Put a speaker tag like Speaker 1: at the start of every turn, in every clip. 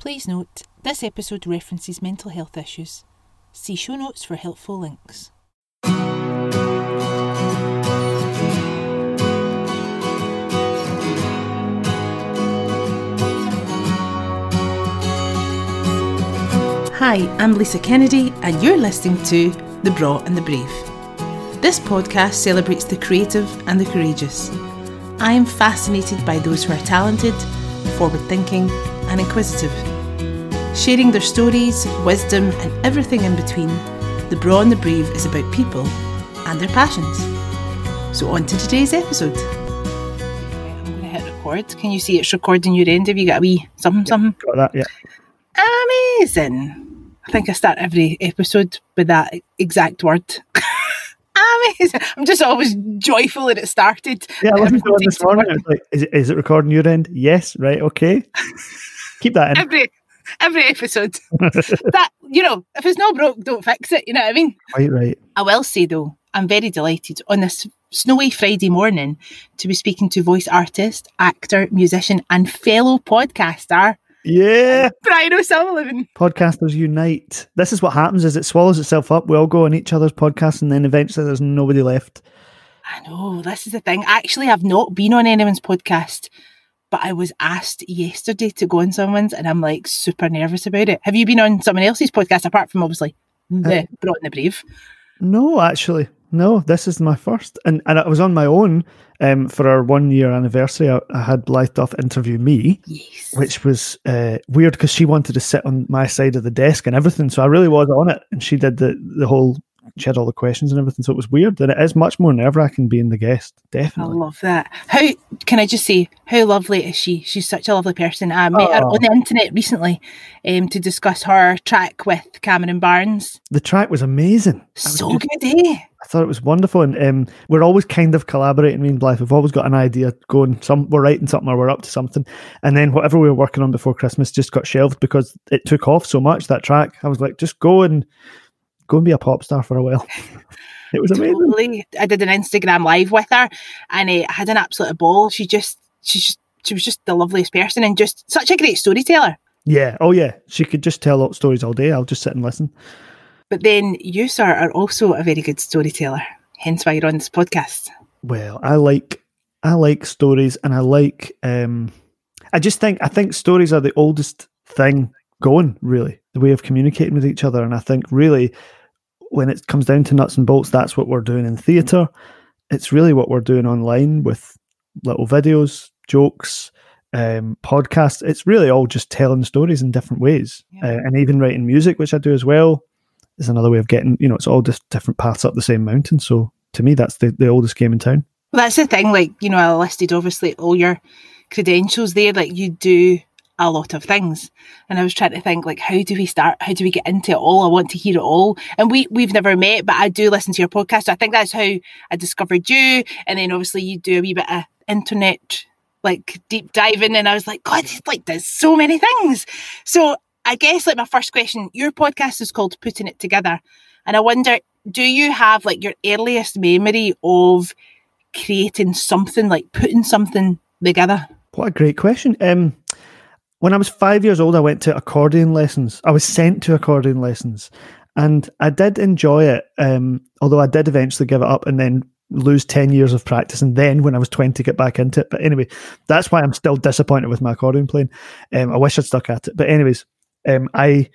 Speaker 1: Please note, this episode references mental health issues. See show notes for helpful links. Hi, I'm Lisa Kennedy, and you're listening to The Braw and the Brave. This podcast celebrates the creative and the courageous. I am fascinated by those who are talented, forward thinking, and inquisitive. Sharing their stories, wisdom, and everything in between, The Braw and the Brave is about people and their passions. So, on to today's episode. I'm going to hit record. Can you see it's recording your end? Have you got a wee something, something?
Speaker 2: Got that, yeah.
Speaker 1: Amazing. I think I start every episode with that exact word. Amazing. I'm just always joyful that it started.
Speaker 2: Yeah, I listened to
Speaker 1: Everything
Speaker 2: it this morning.
Speaker 1: work.
Speaker 2: I was like, is it, is it recording your end? Yes, right, okay. Keep that in.
Speaker 1: Every every episode. that you know, if it's not broke, don't fix it. You know what I mean?
Speaker 2: Quite right.
Speaker 1: I will say though, I'm very delighted on this snowy Friday morning to be speaking to voice artist, actor, musician, and fellow podcaster
Speaker 2: Yeah.
Speaker 1: Brian O'Sullivan.
Speaker 2: Podcasters unite. This is what happens is it swallows itself up. We all go on each other's podcasts and then eventually there's nobody left.
Speaker 1: I know this is the thing. Actually, I've not been on anyone's podcast, but I was asked yesterday to go on someone's, and I'm like super nervous about it. Have you been on someone else's podcast apart from obviously the Braw and the Brave?
Speaker 2: No, actually. No, this is my first. And and I was on my own um, for our one year anniversary. I, I had Blythe interview me.
Speaker 1: Yes.
Speaker 2: which was uh, weird because she wanted to sit on my side of the desk and everything. So I really was on it, and she did the the whole. She had all the questions and everything, so it was weird. And it is much more nerve wracking being the guest, definitely.
Speaker 1: I love that. How can I just say how lovely is she? She's such a lovely person. I met her
Speaker 2: Oh.
Speaker 1: on the internet recently um, to discuss her track with Cameron Barnes.
Speaker 2: The track was amazing. Was
Speaker 1: So good, eh?
Speaker 2: I thought it was wonderful, and um, we're always kind of collaborating. Me and Blythe, we've always got an idea going. Some we're writing something or we're up to something, and then whatever we were working on before Christmas just got shelved because it took off so much. That track, I was like, just go and go and be a pop star for a while. it was amazing.
Speaker 1: Totally. I did an Instagram live with her, and I had an absolute ball. She just, she just, she was just the loveliest person, and just such a great storyteller.
Speaker 2: Yeah. Oh, yeah. She could just tell stories all day. I'll just sit and listen.
Speaker 1: But then you, sir, are also a very good storyteller. Hence why you're on this podcast.
Speaker 2: Well, I like I like stories, and I like. um I just think I think stories are the oldest thing going. Really, the way of communicating with each other, and I think really, when it comes down to nuts and bolts, that's what we're doing in theatre. It's really what we're doing online with little videos, jokes, um, podcasts. It's really all just telling stories in different ways,
Speaker 1: Yeah.
Speaker 2: uh, and even writing music, which I do as well, is another way of getting. You know, it's all just different paths up the same mountain. So to me, that's the, the oldest game in town.
Speaker 1: Well, that's the thing. Like you know, I listed obviously all your credentials there. Like you do a lot of things, and I was trying to think like, how do we start? How do we get into it all? I want to hear it all. And we we've never met, but I do listen to your podcast. So I think that's how I discovered you. And then obviously you do a wee bit of internet like deep diving, and I was like, God, it's like there's so many things. So I guess like my first question, your podcast is called Putting It Together, and I wonder, do you have like your earliest memory of creating something, like putting something together?
Speaker 2: What a great question. Um, when I was five years old, I went to accordion lessons. I was sent to accordion lessons, and I did enjoy it. Um, although I did eventually give it up and then lose ten years of practice, and then when I was twenty, get back into it. But anyway, that's why I'm still disappointed with my accordion playing. Um, I wish I'd stuck at it. But anyways, um, I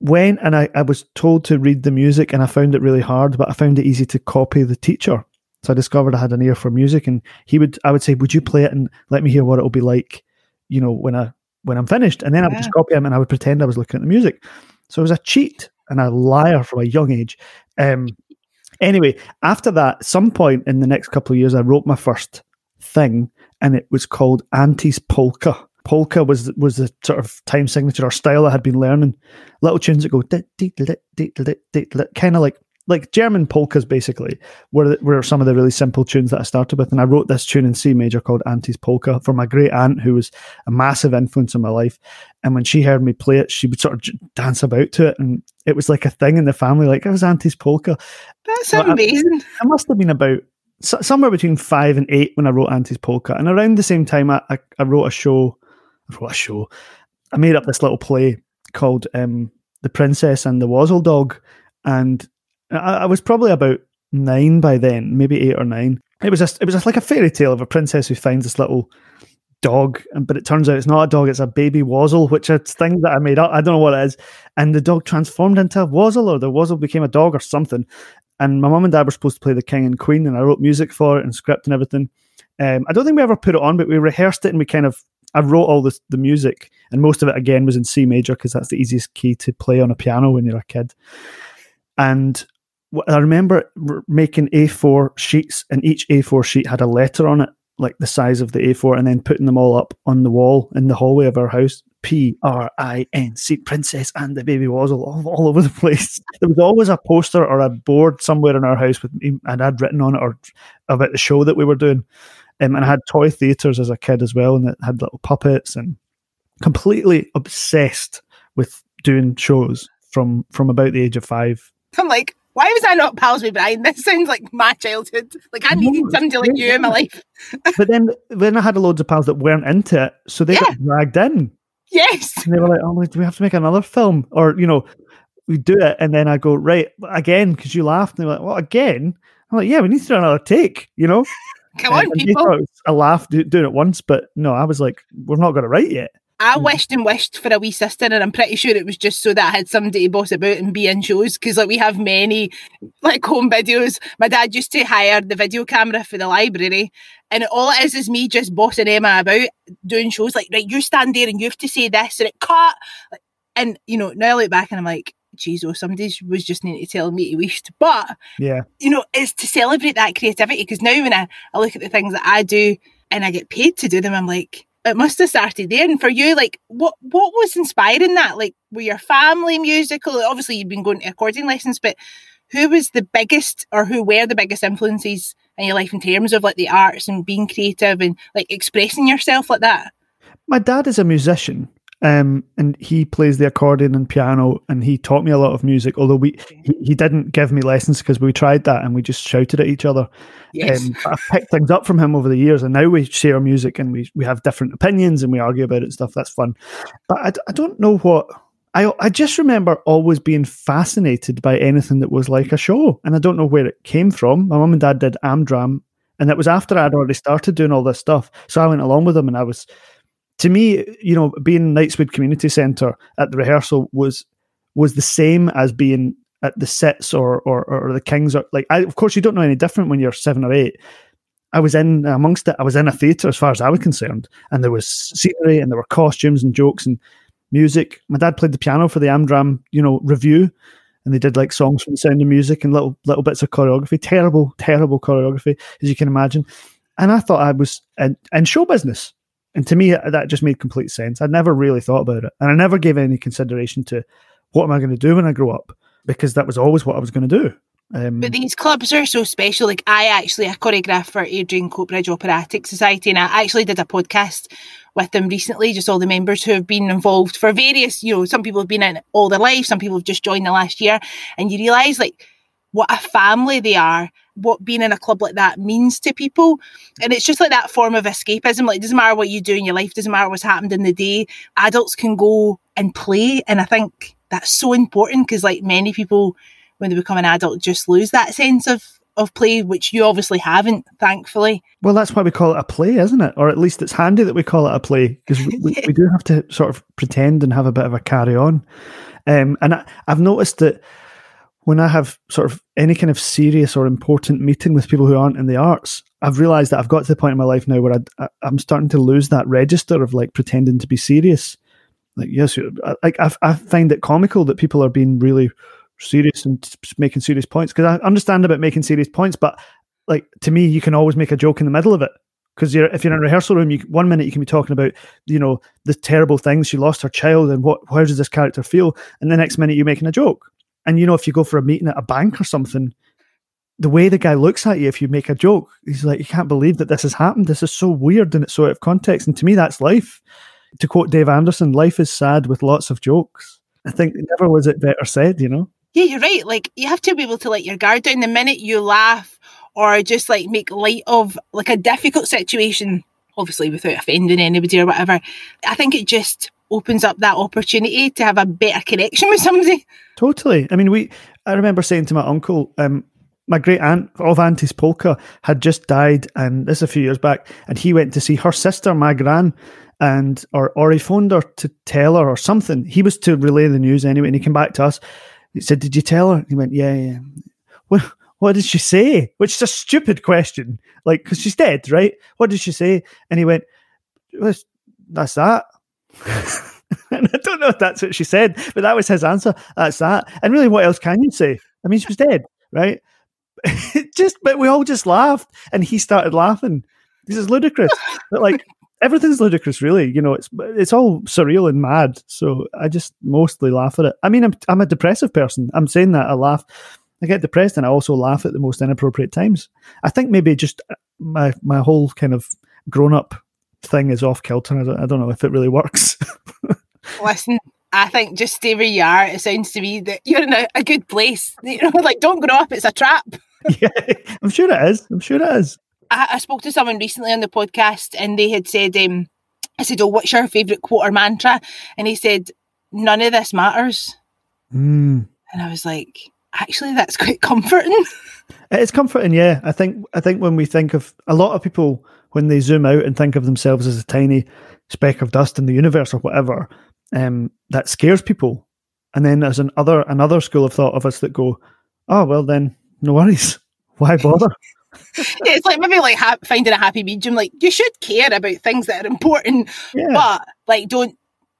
Speaker 2: went and I, I was told to read the music, and I found it really hard, but I found it easy to copy the teacher. So I discovered I had an ear for music, and he would I would say, "Would you play it and let me hear what it'll be like?" You know, when I when I'm finished, and then I would just copy him, and I would pretend I was looking at the music. So I was a cheat and a liar from a young age. Um, anyway, after that, some point in the next couple of years, I wrote my first thing, and it was called Auntie's Polka. Polka was was the sort of time signature or style I had been learning. Little tunes that go kind of like like German polkas, basically, were were some of the really simple tunes that I started with. And I wrote this tune in C major called Auntie's Polka for my great aunt, who was a massive influence in my life. And when she heard me play it, she would sort of j- dance about to it, and it was like a thing in the family. Like it was Auntie's Polka.
Speaker 1: That's
Speaker 2: I-
Speaker 1: amazing.
Speaker 2: I must have been about so, somewhere between five and eight when I wrote Auntie's Polka. And around the same time, I, I, I wrote a show. I wrote a show. I made up this little play called um, "The Princess and the Wozzle Dog," and I, I was probably about nine by then, maybe eight or nine. It was just it was just like a fairy tale of a princess who finds this little dog, but it turns out it's not a dog; it's a baby Wozzle, which is thing that I made up. I don't know what it is, and the dog transformed into a Wozzle, or the Wozzle became a dog, or something. And my mum and dad were supposed to play the king and queen, and I wrote music for it and script and everything. Um, I don't think we ever put it on, but we rehearsed it and we kind of I wrote all this the music, and most of it again was in C major because that's the easiest key to play on a piano when you're a kid. And I remember making A4 sheets, and each A4 sheet had a letter on it, like the size of the A4, and then putting them all up on the wall in the hallway of our house. P R I N C, Princess and the Baby Wozzle, all, all over the place. There was always a poster or a board somewhere in our house with me, and I'd written on it or about the show that we were doing. Um, and I had toy theatres as a kid as well, and it had little puppets and completely obsessed with doing shows from from about the age of five.
Speaker 1: I'm like, why was I not pals with Brian? This sounds like my childhood. Like I needed no, somebody like you in my life.
Speaker 2: but then then I had loads of pals that weren't into it, so they yeah. got dragged in.
Speaker 1: Yes.
Speaker 2: And they were like, "Oh, do we have to make another film?" Or you know, we do it, and then I go right again because you laughed. And they're like, "Well, again." I'm like, "Yeah, we need to do another take," you know.
Speaker 1: Come on, people.
Speaker 2: I laughed doing it once, but no, I was like, "We're not going to write yet."
Speaker 1: I mm. wished and wished for a wee sister, and I'm pretty sure it was just so that I had somebody to boss about and be in shows. Because like we have many like home videos. My dad used to hire the video camera for the library, and all it is is me just bossing Emma about doing shows. Like right, you stand there and you have to say this, and it cut. And you know, now I look back and I'm like, Jesus, oh, somebody was just needing to tell me he wished. But
Speaker 2: yeah,
Speaker 1: you know, it's to celebrate that creativity. Because now when I, I look at the things that I do and I get paid to do them, I'm like it must have started there. And for you, like, what what was inspiring that? Like, were your family musical? Obviously, you've been going to accordion lessons, but who was the biggest, or who were the biggest influences in your life in terms of like the arts and being creative and like expressing yourself like that?
Speaker 2: My dad is a musician, um, and he plays the accordion and piano, and he taught me a lot of music. Although we, he, he didn't give me lessons because we tried that and we just shouted at each other.
Speaker 1: Yes.
Speaker 2: Um, I picked things up from him over the years, and now we share music and we we have different opinions and we argue about it and stuff. That's fun, but I, I don't know what. I, I just remember always being fascinated by anything that was like a show, and I don't know where it came from. My mum and dad did Amdram, and it was after I'd already started doing all this stuff, so I went along with them, and I was to me, you know, being Knightswood Community Centre at the rehearsal was was the same as being at the Citz or or, or the Kings. Or like, I, of course, you don't know any different when you're seven or eight. I was in amongst it. I was in a theatre as far as I was concerned, and there was scenery and there were costumes and jokes and music. My dad played the piano for the Amdram, you know, revue, and they did like songs from the Sound of Music and little little bits of choreography. Terrible, terrible choreography, as you can imagine. And I thought I was in, in show business. And to me, that just made complete sense. I'd never really thought about it. And I never gave any consideration to what am I going to do when I grow up because that was always what I was going to do.
Speaker 1: Um, but these clubs are so special. Like I actually, I choreograph for Airdrie and Coatbridge Operatic Society, and I actually did a podcast with them recently. Just all the members who have been involved for various, you know, some people have been in all their life, some people have just joined the last year, and you realise like what a family they are, what being in a club like that means to people. And it's just like that form of escapism. Like, doesn't matter what you do in your life, doesn't matter what's happened in the day. Adults can go and play. And I think that's so important because, like, many people, when they become an adult, just lose that sense of of play, which you obviously haven't, thankfully.
Speaker 2: Well, that's why we call it a play, isn't it? Or at least it's handy that we call it a play because we, we, we, do have to sort of pretend and have a bit of a carry on. Um, and I, I've noticed that when I have sort of any kind of serious or important meeting with people who aren't in the arts, I've realized that I've got to the point in my life now where I, am starting to lose that register of like pretending to be serious. Like, yes, like I, I find it comical that people are being really serious and making serious points because I understand about making serious points, but like to me, you can always make a joke in the middle of it because you're if you're in a rehearsal room, you one minute you can be talking about you know the terrible things she lost her child and what how does this character feel, and the next minute you're making a joke. And you know, if you go for a meeting at a bank or something, the way the guy looks at you if you make a joke, he's like, You can't believe that this has happened. This is so weird and it's so out of context. And to me, that's life. To quote Dave Anderson, life is sad with lots of jokes. I think never was it better said, you know?
Speaker 1: Yeah, you're right. Like you have to be able to let your guard down the minute you laugh or just like make light of like a difficult situation, obviously without offending anybody or whatever. I think it just opens up that opportunity to have a better connection with somebody.
Speaker 2: Totally. I mean, we. I remember saying to my uncle, um, my great aunt of Auntie's Polka had just died, and this a few years back, and he went to see her sister, my gran, and or or he phoned her to tell her or something. He was to relay the news anyway, and he came back to us. He said, "Did you tell her?" He went, "Yeah, yeah." What What did she say? Which is a stupid question, like because she's dead, right? What did she say? And he went, "That's that." and I don't know if that's what she said, but that was his answer. That's that. And really, what else can you say? I mean, she was dead, right? just, but we all just laughed, and he started laughing. This is ludicrous. but like everything's ludicrous, really. You know, it's it's all surreal and mad. So I just mostly laugh at it. I mean, I'm I'm a depressive person. I'm saying that I laugh. I get depressed, and I also laugh at the most inappropriate times. I think maybe just uh, my my whole kind of grown up thing is off kilter. I don't, I don't know if it really works.
Speaker 1: Listen, I think just stay where you are. It sounds to me that you're in a, a good place. You know, like don't grow up. It's a trap.
Speaker 2: yeah, I'm sure it is. I'm sure it is.
Speaker 1: I, I spoke to someone recently on the podcast, and they had said, um, "I said, oh, what's your favourite quote or mantra?" And he said, "None of this matters."
Speaker 2: Mm.
Speaker 1: And I was like, actually, that's quite comforting.
Speaker 2: It's comforting, yeah. I think I think when we think of a lot of people when they zoom out and think of themselves as a tiny speck of dust in the universe or whatever, um, that scares people. And then there's another another school of thought of us that go, oh well, then no worries. Why bother?
Speaker 1: yeah, it's like maybe like ha- finding a happy medium. Like you should care about things that are important,
Speaker 2: Yeah.
Speaker 1: but like don't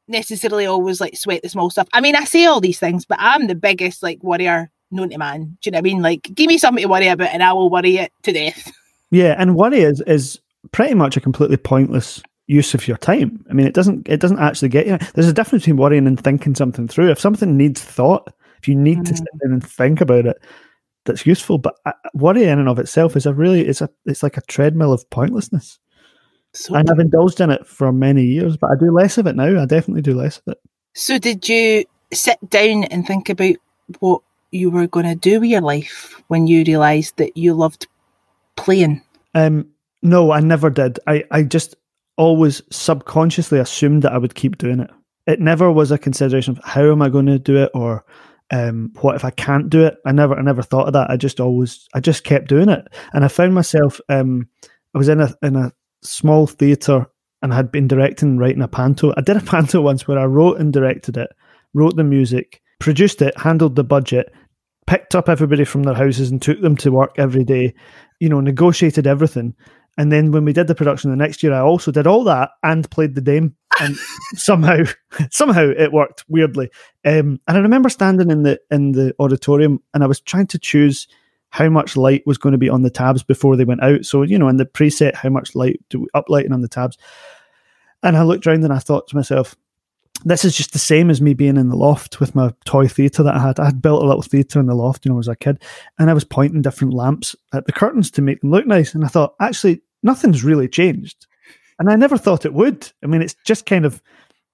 Speaker 1: necessarily always like sweat the small stuff. I mean, I say all these things, but I'm the biggest like worrier known to man. Do you know what I mean? Like, give me something to worry about, and I will worry it to death.
Speaker 2: Yeah, and worry is is pretty much a completely pointless use of your time. I mean, it doesn't it doesn't actually get you. There's a difference between worrying and thinking something through. If something needs thought, if you need to
Speaker 1: Mm.
Speaker 2: sit down and think about it, that's useful. But uh, worry in and of itself is a really it's a it's like a treadmill of pointlessness.
Speaker 1: So,
Speaker 2: And I've indulged in it for many years, but I do less of it now. I definitely do less of it.
Speaker 1: so did you sit down and think about what you were going to do with your life when you realised that you loved playing?
Speaker 2: Um, no, I never did. I, I just always subconsciously assumed that I would keep doing it. It never was a consideration of how am I going to do it or um, what if I can't do it. I never, I never thought of that. I just always, I just kept doing it, and I found myself. Um, I was in a in a small theatre and I had been directing and writing a panto. I did a panto once where I wrote and directed it, wrote the music, produced it, handled the budget, picked up everybody from their houses and took them to work every day, you know, negotiated everything. And then when we did the production the next year, I also did all that and played the dame. And somehow, somehow it worked weirdly. Um, and I remember standing in the in the auditorium and I was trying to choose how much light was going to be on the tabs before they went out. So you know, in the preset, how much light do we uplighting on the tabs? And I looked around and I thought to myself, this is just the same as me being in the loft with my toy theatre that I had. I had built a little theatre in the loft, you know, as a kid, and I was pointing different lamps at the curtains to make them look nice. And I thought, actually, nothing's really changed. And I never thought it would. I mean, it's just kind of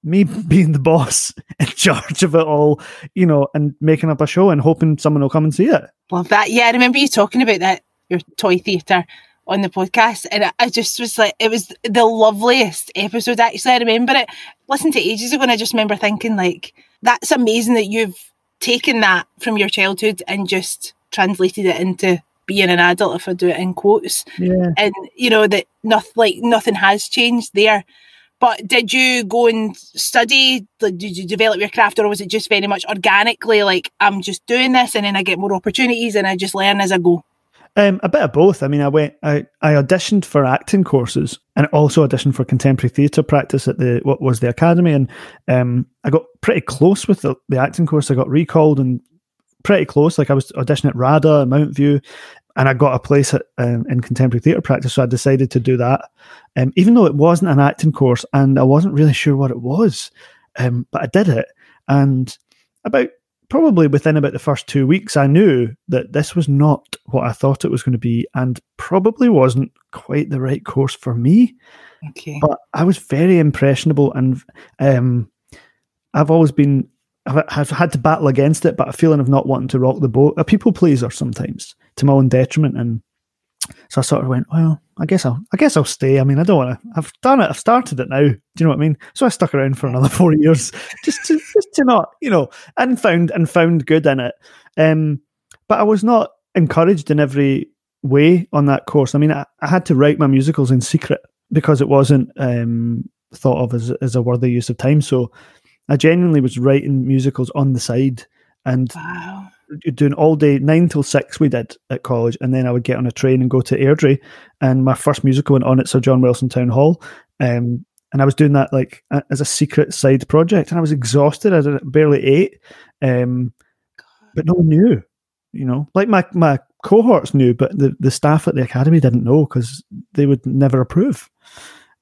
Speaker 2: me being the boss in charge of it all, you know, and making up a show and hoping someone will come and see it.
Speaker 1: Love that. Yeah, I remember you talking about that, your toy theatre on the podcast. And I- just was like, it was the loveliest episode, actually. I remember it. Listened to ages ago, and I just remember thinking, like, that's amazing that you've taken that from your childhood and just translated it into being an adult, if I do it in quotes.
Speaker 2: Yeah.
Speaker 1: And, you know, that nothing, like, nothing has changed there. But did you go and study? Like, did you develop your craft, or was it just very much organically? Like, I'm just doing this, and then I get more opportunities, and I just learn as I go.
Speaker 2: Um, a bit of both. I mean, I went, I, I auditioned for acting courses and also auditioned for contemporary theatre practice at the what was the academy, and um, I got pretty close with the, the acting course. I got recalled and pretty close. Like I was auditioning at RADA, Mountview, and I got a place at, um, in contemporary theatre practice. So I decided to do that, um, even though it wasn't an acting course, and I wasn't really sure what it was, um, but I did it, and about probably within about the first two weeks, I knew that this was not what I thought it was going to be, and probably wasn't quite the right course for me.
Speaker 1: Okay.
Speaker 2: But I was very impressionable, and um, I've always been. I've, I've had to battle against it, but a feeling of not wanting to rock the boat, a people pleaser sometimes, to my own detriment, and so I sort of went, well, I guess I'll I guess I'll stay. I mean, I don't want to. I've done it. I've started it now. Do you know what I mean? So I stuck around for another four years, just to just to not, you know, and found and found good in it. Um, but I was not encouraged in every way on that course. I mean, I, I had to write my musicals in secret because it wasn't um, thought of as as a worthy use of time. So I genuinely was writing musicals on the side and
Speaker 1: Wow.
Speaker 2: doing all day nine till six we did at college and then I would get on a train and go to Airdrie. And my first musical went on at Sir John Wilson Town Hall. Um, and I was doing that like a- as a secret side project and I was exhausted. I did- barely ate um, but no one knew you know? Like my, my cohorts knew but the, the staff at the academy didn't know because they would never approve.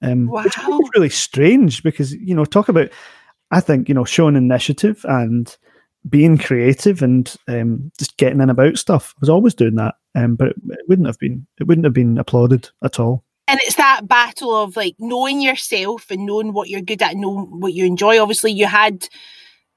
Speaker 2: Um, which I is really strange because you know talk about I think you know showing initiative and being creative and um, just getting in about stuff. I was always doing that, um, but it, it wouldn't have been it wouldn't have been applauded at all.
Speaker 1: and it's that battle of like knowing yourself and knowing what you're good at knowing what you enjoy obviously you had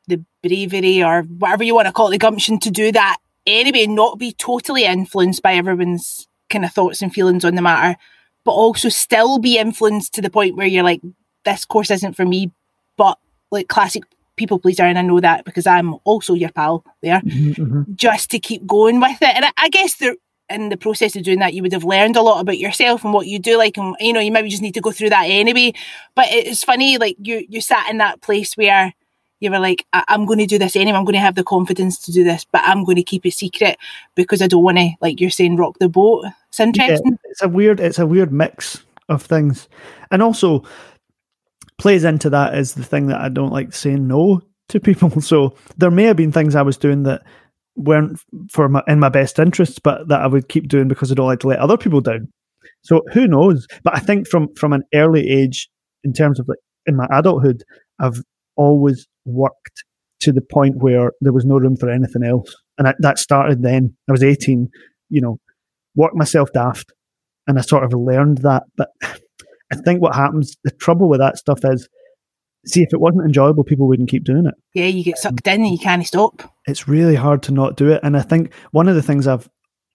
Speaker 1: the bravery or whatever you want to call it the gumption to do that anyway not be totally influenced by everyone's kind of thoughts and feelings on the matter but also still be influenced to the point where you're like this course isn't for me but like classic people pleaser and i know that because i'm also your pal there mm-hmm, mm-hmm. just to keep going with it. And I, I guess there, in the process of doing that, you would have learned a lot about yourself and what you do like, and you know, you maybe just need to go through that anyway. But it's funny, like you, you sat in that place where you were like, I- I'm going to do this anyway. I'm going to have the confidence to do this, but I'm going to keep it secret because I don't want to, like you're saying, rock the boat. It's
Speaker 2: Yeah,
Speaker 1: interesting.
Speaker 2: it's a weird it's a weird mix of things, and also plays into that is the thing that I don't like saying no to people. So there may have been things I was doing that weren't for my in my best interests, but that I would keep doing because I don't like to let other people down. So who knows? But I think from from an early age, in terms of like in my adulthood, I've always worked to the point where there was no room for anything else, and I, that started then. I was eighteen, you know, worked myself daft, and I sort of learned that. But I think what happens, the trouble with that stuff is, see, if it wasn't enjoyable, people wouldn't keep doing it
Speaker 1: Yeah, you get sucked in and you can't stop.
Speaker 2: it's really hard to not do it. And I think one of the things I've,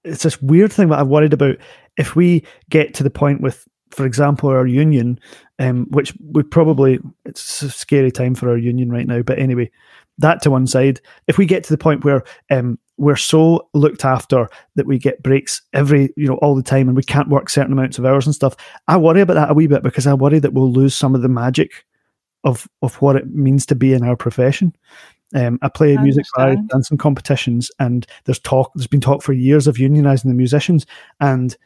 Speaker 2: it's this weird thing that I've worried about. If we get to the point with, for example, our union, um, which we probably, it's a scary time for our union right now. But anyway, that to one side. If we get to the point where um, we're so looked after that we get breaks every, you know, all the time and we can't work certain amounts of hours and stuff, I worry about that a wee bit because I worry that we'll lose some of the magic of of what it means to be in our profession. Um, I play
Speaker 1: I
Speaker 2: music live, dancing competitions, and there's talk. There's been talk for years of unionising the musicians. And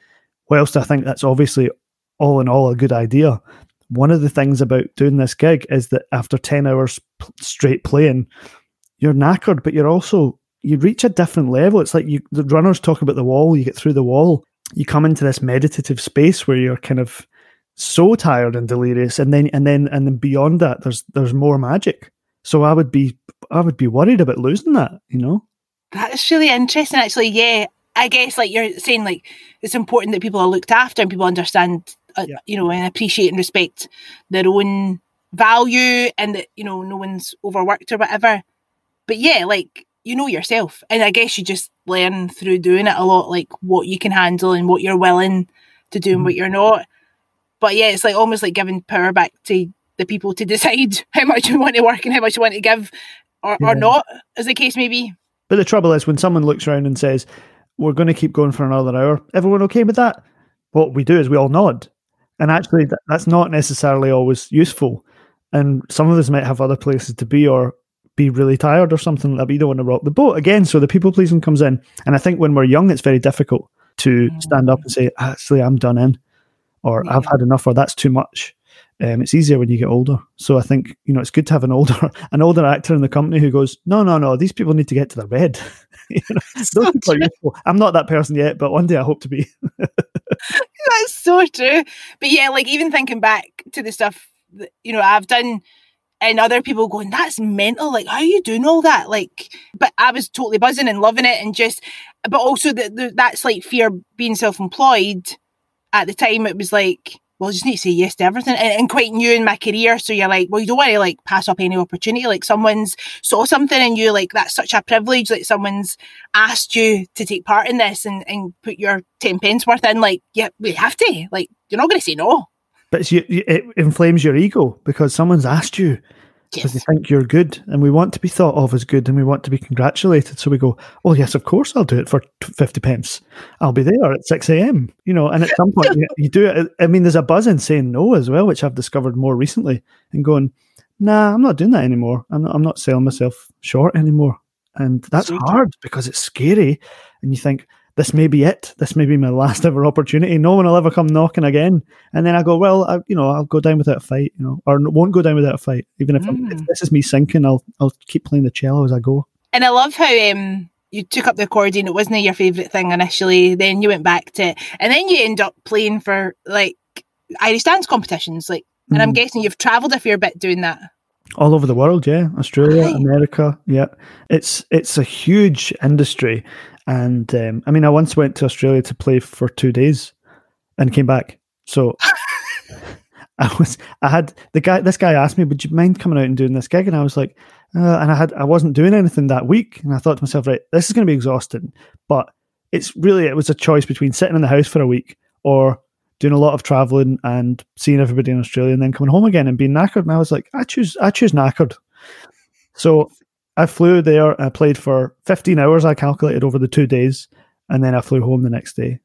Speaker 2: whilst I think that's obviously all in all a good idea, one of the things about doing this gig is that after ten hours straight playing, you're knackered, but you're also you reach a different level. It's like you the runners talk about the wall. You get through the wall. You come into this meditative space where you're kind of so tired and delirious, and then and then and then beyond that, there's there's more magic. So I would be I would be worried about losing that. You know.
Speaker 1: That's really interesting, actually. Yeah, I guess like you're saying, like it's important that people are looked after and people understand, uh,
Speaker 2: Yeah.
Speaker 1: you know, and appreciate and respect their own value, and that you know no one's overworked or whatever. But yeah, like you know yourself, and I guess you just learn through doing it a lot, like what you can handle and what you're willing to do and what mm-hmm. you're not. But yeah, it's like almost like giving power back to the people to decide how much you want to work and how much you want to give, or,
Speaker 2: Yeah.
Speaker 1: or not, as the case may be.
Speaker 2: But the trouble is when someone looks around and says, "We're going to keep going for another hour," everyone okay with that? What we do is we all nod, and actually that's not necessarily always useful. And some of us might have other places to be or be really tired or something that. we don't want to rock the boat again. So the people pleasing comes in, and I think when we're young, it's very difficult to stand up and say, "Actually, I'm done in," or "I've had enough," or "That's too much." Um, it's easier when you get older. So I think you know it's good to have an older an older actor in the company who goes, "No, no, no, these people need to get to their bed." You know,
Speaker 1: So
Speaker 2: those people are I'm not that person yet, but one day I hope to be.
Speaker 1: That's so true. But yeah, like even thinking back to the stuff you know, I've done and other people going, that's mental. Like, how are you doing all that? Like, but I was totally buzzing and loving it and just, but also that that's like fear being self employed at the time, it was like, well, I just need to say yes to everything and, and, quite new in my career. So you're like, well, you don't want to like pass up any opportunity. Like someone's saw something and you, like that's such a privilege. Like someone's asked you to take part in this and, and put your 10 pence worth in. Like, yeah, we have to. Like, you're not going to say no.
Speaker 2: But it inflames your ego because someone's asked you because yes. they think you're good and we want to be thought of as good and we want to be congratulated. So we go, oh, yes, of course I'll do it for 50 pence. I'll be there at 6 a.m. You know, and at some point you, you, do it. I mean, there's a buzz in saying no as well, which I've discovered more recently and going, nah, I'm not doing that anymore. I'm not, I'm not selling myself short anymore. And that's hard because it's scary. And you think, this may be it. This may be my last ever opportunity. No one will ever come knocking again. And then I go, well, I, you know, I'll go down without a fight, you know, or won't go down without a fight. Even if, mm. if this is me sinking, I'll I'll keep playing the cello as I go.
Speaker 1: And I love how um, you took up the accordion. It wasn't your favourite thing initially. Then you went back to it, and then you end up playing for like Irish dance competitions. Like, and mm. I'm guessing you've travelled a fair bit doing that
Speaker 2: all over the world yeah australia right. america yeah it's it's a huge industry and um, I mean, I once went to Australia to play for two days and came back. So I was, I had the guy, this guy asked me, would you mind coming out and doing this gig? And I was like, uh, and I had, I wasn't doing anything that week. And I thought to myself, right, this is going to be exhausting, but it's really, it was a choice between sitting in the house for a week or doing a lot of traveling and seeing everybody in Australia and then coming home again and being knackered. And I was like, I choose, I choose knackered. So I flew there. I played for 15 hours. I calculated over the two days, and then I flew home the next day.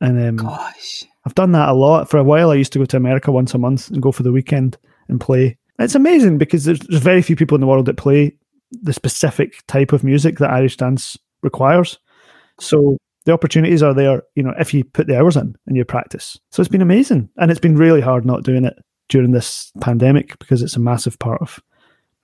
Speaker 2: And um,
Speaker 1: gosh,
Speaker 2: I've done that a lot. For a while, I used to go to America once a month and go for the weekend and play. It's amazing because there's, there's very few people in the world that play the specific type of music that Irish dance requires. So the opportunities are there, you know, if you put the hours in and you practice. So it's been amazing, and it's been really hard not doing it during this pandemic because it's a massive part of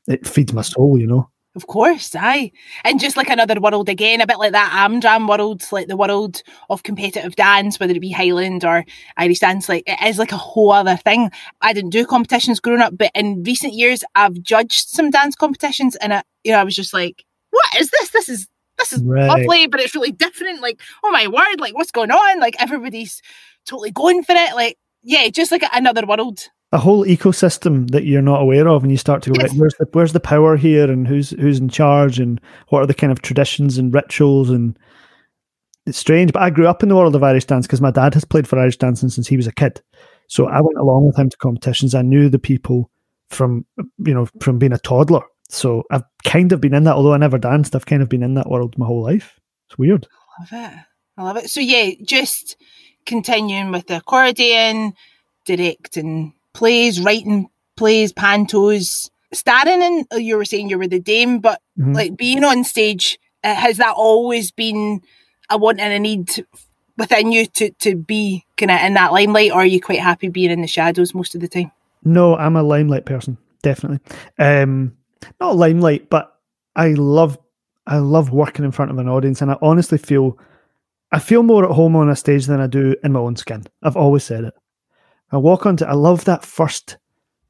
Speaker 2: it feeds my soul, you know.
Speaker 1: Of course, aye. And just like another world again, a bit like that Amdram world, like the world of competitive dance, whether it be Highland or Irish dance, like it is like a whole other thing. I didn't do competitions growing up, but in recent years I've judged some dance competitions and I, you know, I was just like, what is this? This is this is right. lovely, but it's really different. Like, oh my word, like what's going on? Like everybody's totally going for it. Like, yeah, just like another world
Speaker 2: a whole ecosystem that you're not aware of, and you start to go, yes. where's the where's the power here, and who's who's in charge, and what are the kind of traditions and rituals, and it's strange. But I grew up in the world of Irish dance because my dad has played for Irish dancing since he was a kid, so I went along with him to competitions. I knew the people from you know from being a toddler, so I've kind of been in that. Although I never danced, I've kind of been in that world my whole life. It's weird.
Speaker 1: I love it. I love it. So yeah, just continuing with the accordion, directing plays, writing plays, pantos, starring in. Uh, you were saying you were the dame, but mm-hmm. like being on stage, uh, has that always been a want and a need within you to to be kind of in that limelight, or are you quite happy being in the shadows most of the time?
Speaker 2: No, I'm a limelight person, definitely. Um, not limelight, but I love I love working in front of an audience, and I honestly feel I feel more at home on a stage than I do in my own skin. I've always said it. I walk onto. I love that first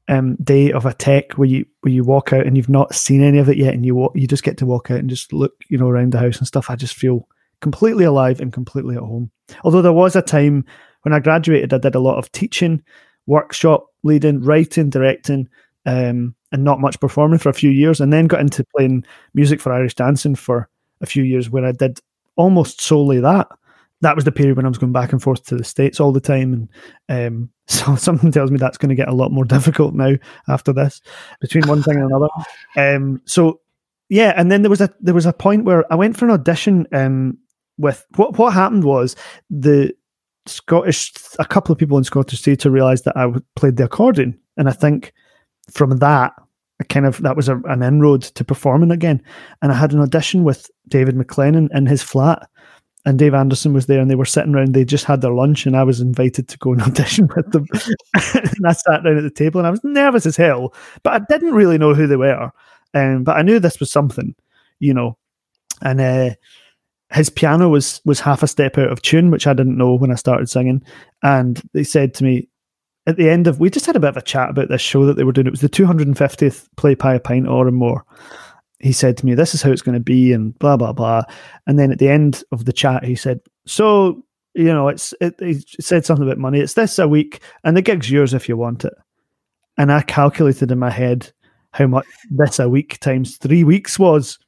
Speaker 2: um, day of a tech where you where you walk out and you've not seen any of it yet, and you walk, you just get to walk out and just look, you know, around the house and stuff. I just feel completely alive and completely at home. Although there was a time when I graduated, I did a lot of teaching, workshop leading, writing, directing, um, and not much performing for a few years, and then got into playing music for Irish dancing for a few years, where I did almost solely that that was the period when I was going back and forth to the states all the time, and um, so something tells me that's going to get a lot more difficult now after this, between one thing and another. Um, so yeah, and then there was a there was a point where I went for an audition. Um, with what what happened was the Scottish a couple of people in Scottish theatre realised that I played the accordion, and I think from that I kind of that was a, an inroad to performing again. And I had an audition with David MacLennan in his flat and Dave Anderson was there and they were sitting around, they just had their lunch and I was invited to go and audition with them. and I sat down at the table and I was nervous as hell, but I didn't really know who they were. Um, but I knew this was something, you know. And uh, his piano was was half a step out of tune, which I didn't know when I started singing. And they said to me at the end of we just had a bit of a chat about this show that they were doing. It was the 250th Play Pie a Pint or more he said to me, This is how it's going to be, and blah, blah, blah. And then at the end of the chat, he said, So you know, it's it, he said something about money. It's this a week, and the gig's yours if you want it. And I calculated in my head how much this a week times three weeks was.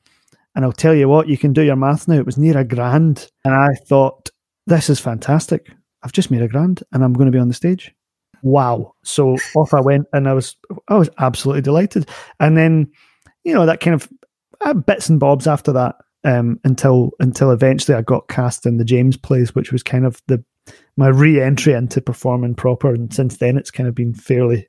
Speaker 2: And I'll tell you what, you can do your math now. It was near a grand. And I thought, this is fantastic. I've just made a grand and I'm going to be on the stage. Wow. So off I went and I was I was absolutely delighted. And then, you know, that kind of uh, bits and bobs after that um, until until eventually I got cast in the James plays, which was kind of the my re-entry into performing proper. And since then, it's kind of been fairly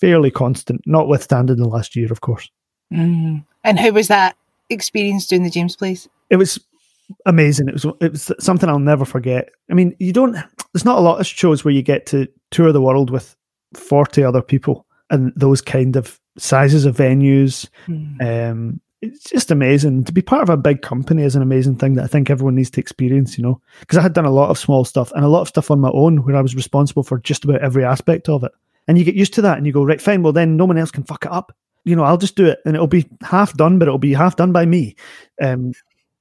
Speaker 2: fairly constant, notwithstanding the last year, of course.
Speaker 1: Mm. And how was that experience doing the James plays?
Speaker 2: It was amazing. It was it was something I'll never forget. I mean, you don't. There's not a lot of shows where you get to tour the world with forty other people and those kind of sizes of venues. Mm. Um, it's just amazing to be part of a big company is an amazing thing that I think everyone needs to experience. You know, because I had done a lot of small stuff and a lot of stuff on my own where I was responsible for just about every aspect of it. And you get used to that, and you go right, fine. Well, then no one else can fuck it up. You know, I'll just do it, and it'll be half done, but it'll be half done by me. Um,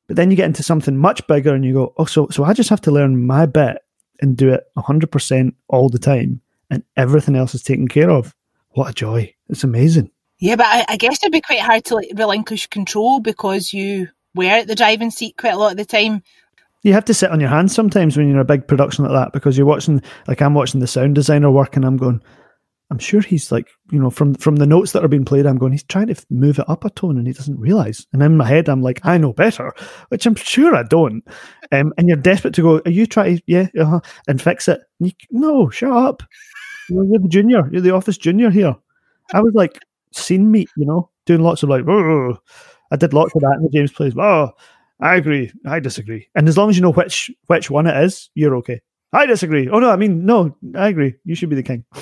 Speaker 2: but then you get into something much bigger, and you go, oh, so so I just have to learn my bit and do it hundred percent all the time, and everything else is taken care of. What a joy! It's amazing.
Speaker 1: Yeah, but I, I guess it'd be quite hard to like relinquish control because you were at the driving seat quite a lot of the time.
Speaker 2: You have to sit on your hands sometimes when you're in a big production like that because you're watching, like I'm watching the sound designer work, and I'm going, I'm sure he's like, you know, from from the notes that are being played, I'm going, he's trying to move it up a tone and he doesn't realize. And in my head, I'm like, I know better, which I'm sure I don't. Um, and you're desperate to go, are you trying, yeah, uh-huh, and fix it? And you, no, shut up. You're, you're the junior. You're the office junior here. I was like, scene meet, you know, doing lots of like, oh, I did lots of that in the James plays. Oh, I agree. I disagree. And as long as you know which which one it is, you're okay. I disagree. Oh no, I mean no, I agree. You should be the king.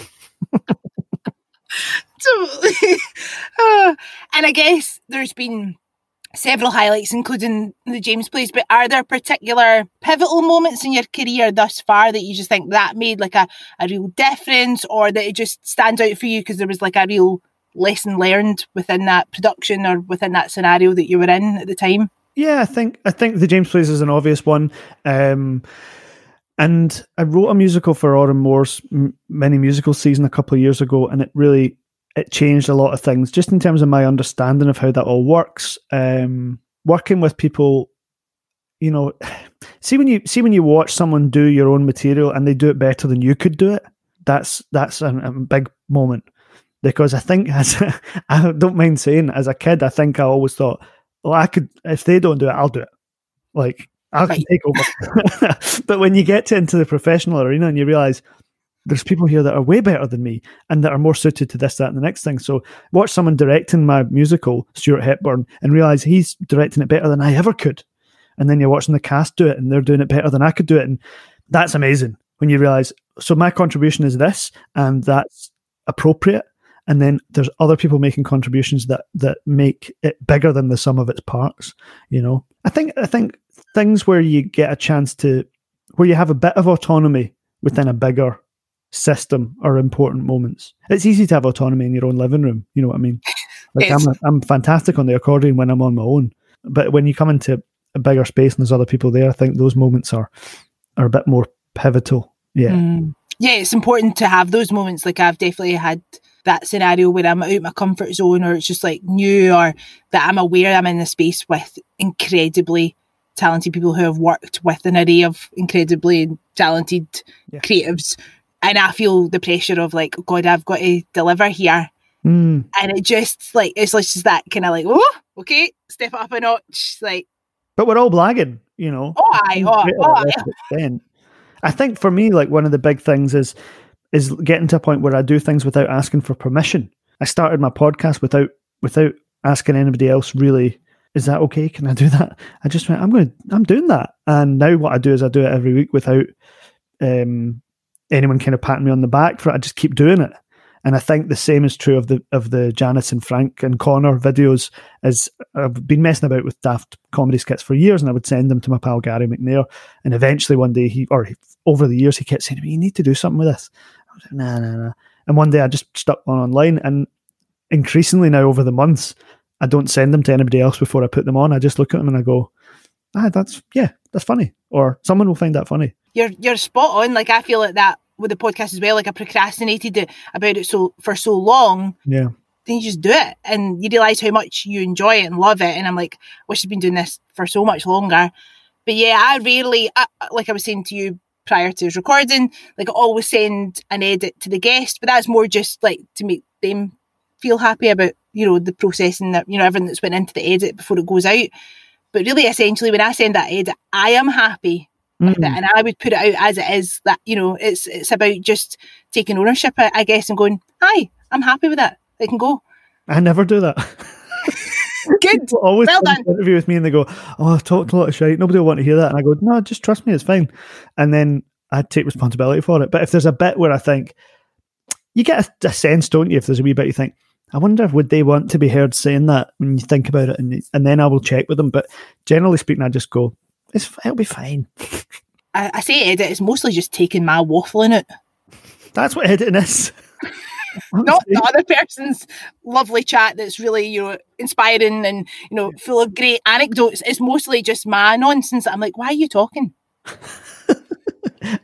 Speaker 1: uh, and I guess there's been several highlights, including the James plays. But are there particular pivotal moments in your career thus far that you just think that made like a, a real difference, or that it just stands out for you because there was like a real lesson learned within that production or within that scenario that you were in at the time?
Speaker 2: Yeah, I think I think the James plays is an obvious one. Um, and I wrote a musical for Òran Mór's mini musical season a couple of years ago, and it really it changed a lot of things just in terms of my understanding of how that all works. Um, working with people, you know, see when you see when you watch someone do your own material and they do it better than you could do it. That's that's a, a big moment because I think as I don't mind saying as a kid, I think I always thought, well, I could if they don't do it, I'll do it. Like I can take over. but when you get to, into the professional arena and you realize there's people here that are way better than me and that are more suited to this, that, and the next thing. So watch someone directing my musical, Stuart Hepburn, and realize he's directing it better than I ever could. And then you're watching the cast do it and they're doing it better than I could do it. And that's amazing when you realize, so my contribution is this and that's appropriate and then there's other people making contributions that that make it bigger than the sum of its parts you know? I think i think things where you get a chance to where you have a bit of autonomy within a bigger system are important moments. It's easy to have autonomy in your own living room you know what i mean? Like I'm, I'm fantastic on the accordion when i'm on my own but when you come into a bigger space and there's other people there i think those moments are are a bit more pivotal. Yeah. Mm.
Speaker 1: Yeah it's important to have those moments like i've definitely had that scenario where I'm out of my comfort zone or it's just like new or that I'm aware I'm in a space with incredibly talented people who have worked with an array of incredibly talented yeah. creatives. And I feel the pressure of like, God, I've got to deliver here. Mm. And it just like it's like just that kind of like, oh, okay, step up a notch. Like
Speaker 2: But we're all blagging, you know.
Speaker 1: Oh I oh, oh, I.
Speaker 2: I think for me, like one of the big things is is getting to a point where I do things without asking for permission. I started my podcast without without asking anybody else really is that okay? Can i do that? I just went i'm going to i'm doing that. And now what i do is i do it every week without um, anyone kind of patting me on the back for it. I just keep doing it and i think the same is true of the of the janice and frank and connor videos as i've been messing about with daft comedy skits for years and i would send them to my pal gary mcnair and eventually one day he or over the years he kept saying to me you need to do something with this I was like, nah, nah, nah. And one day I just stuck one online, and increasingly now over the months, I don't send them to anybody else before I put them on. I just look at them and I go, ah, that's yeah, that's funny, or someone will find that funny.
Speaker 1: You're you're spot on. Like I feel like that with the podcast as well. Like I procrastinated about it so for so long.
Speaker 2: Yeah.
Speaker 1: Then you just do it, and you realize how much you enjoy it and love it. And I'm like, wish I'd been doing this for so much longer. But yeah, I rarely, I, like I was saying to you prior to his recording, like I always send an edit to the guest, but that's more just like to make them feel happy about you know the process and that you know everything that's went into the edit before it goes out. But really, essentially, when I send that edit, I am happy
Speaker 2: Mm.
Speaker 1: and I would put it out as it is. That you know, it's it's about just taking ownership, I, I guess, and going, "Hi, I'm happy with that. It can go."
Speaker 2: I never do that.
Speaker 1: Good.
Speaker 2: People always
Speaker 1: Well done.
Speaker 2: interview with me and they go, "Oh, I've talked a lot of shit. Nobody will want to hear that." And I go, "No, just trust me. It's fine." And then I take responsibility for it. But if there's a bit where I think you get a, a sense, don't you? If there's a wee bit you think, I wonder if would they want to be heard saying that when you think about it, and and then I will check with them. But generally speaking, I just go, "It's it'll be fine."
Speaker 1: I, I say edit. It's mostly just taking my waffling out,
Speaker 2: That's what editing is.
Speaker 1: not the other person's lovely chat that's really you know inspiring and you know full of great anecdotes. It's mostly just my nonsense. I'm like, why are you talking?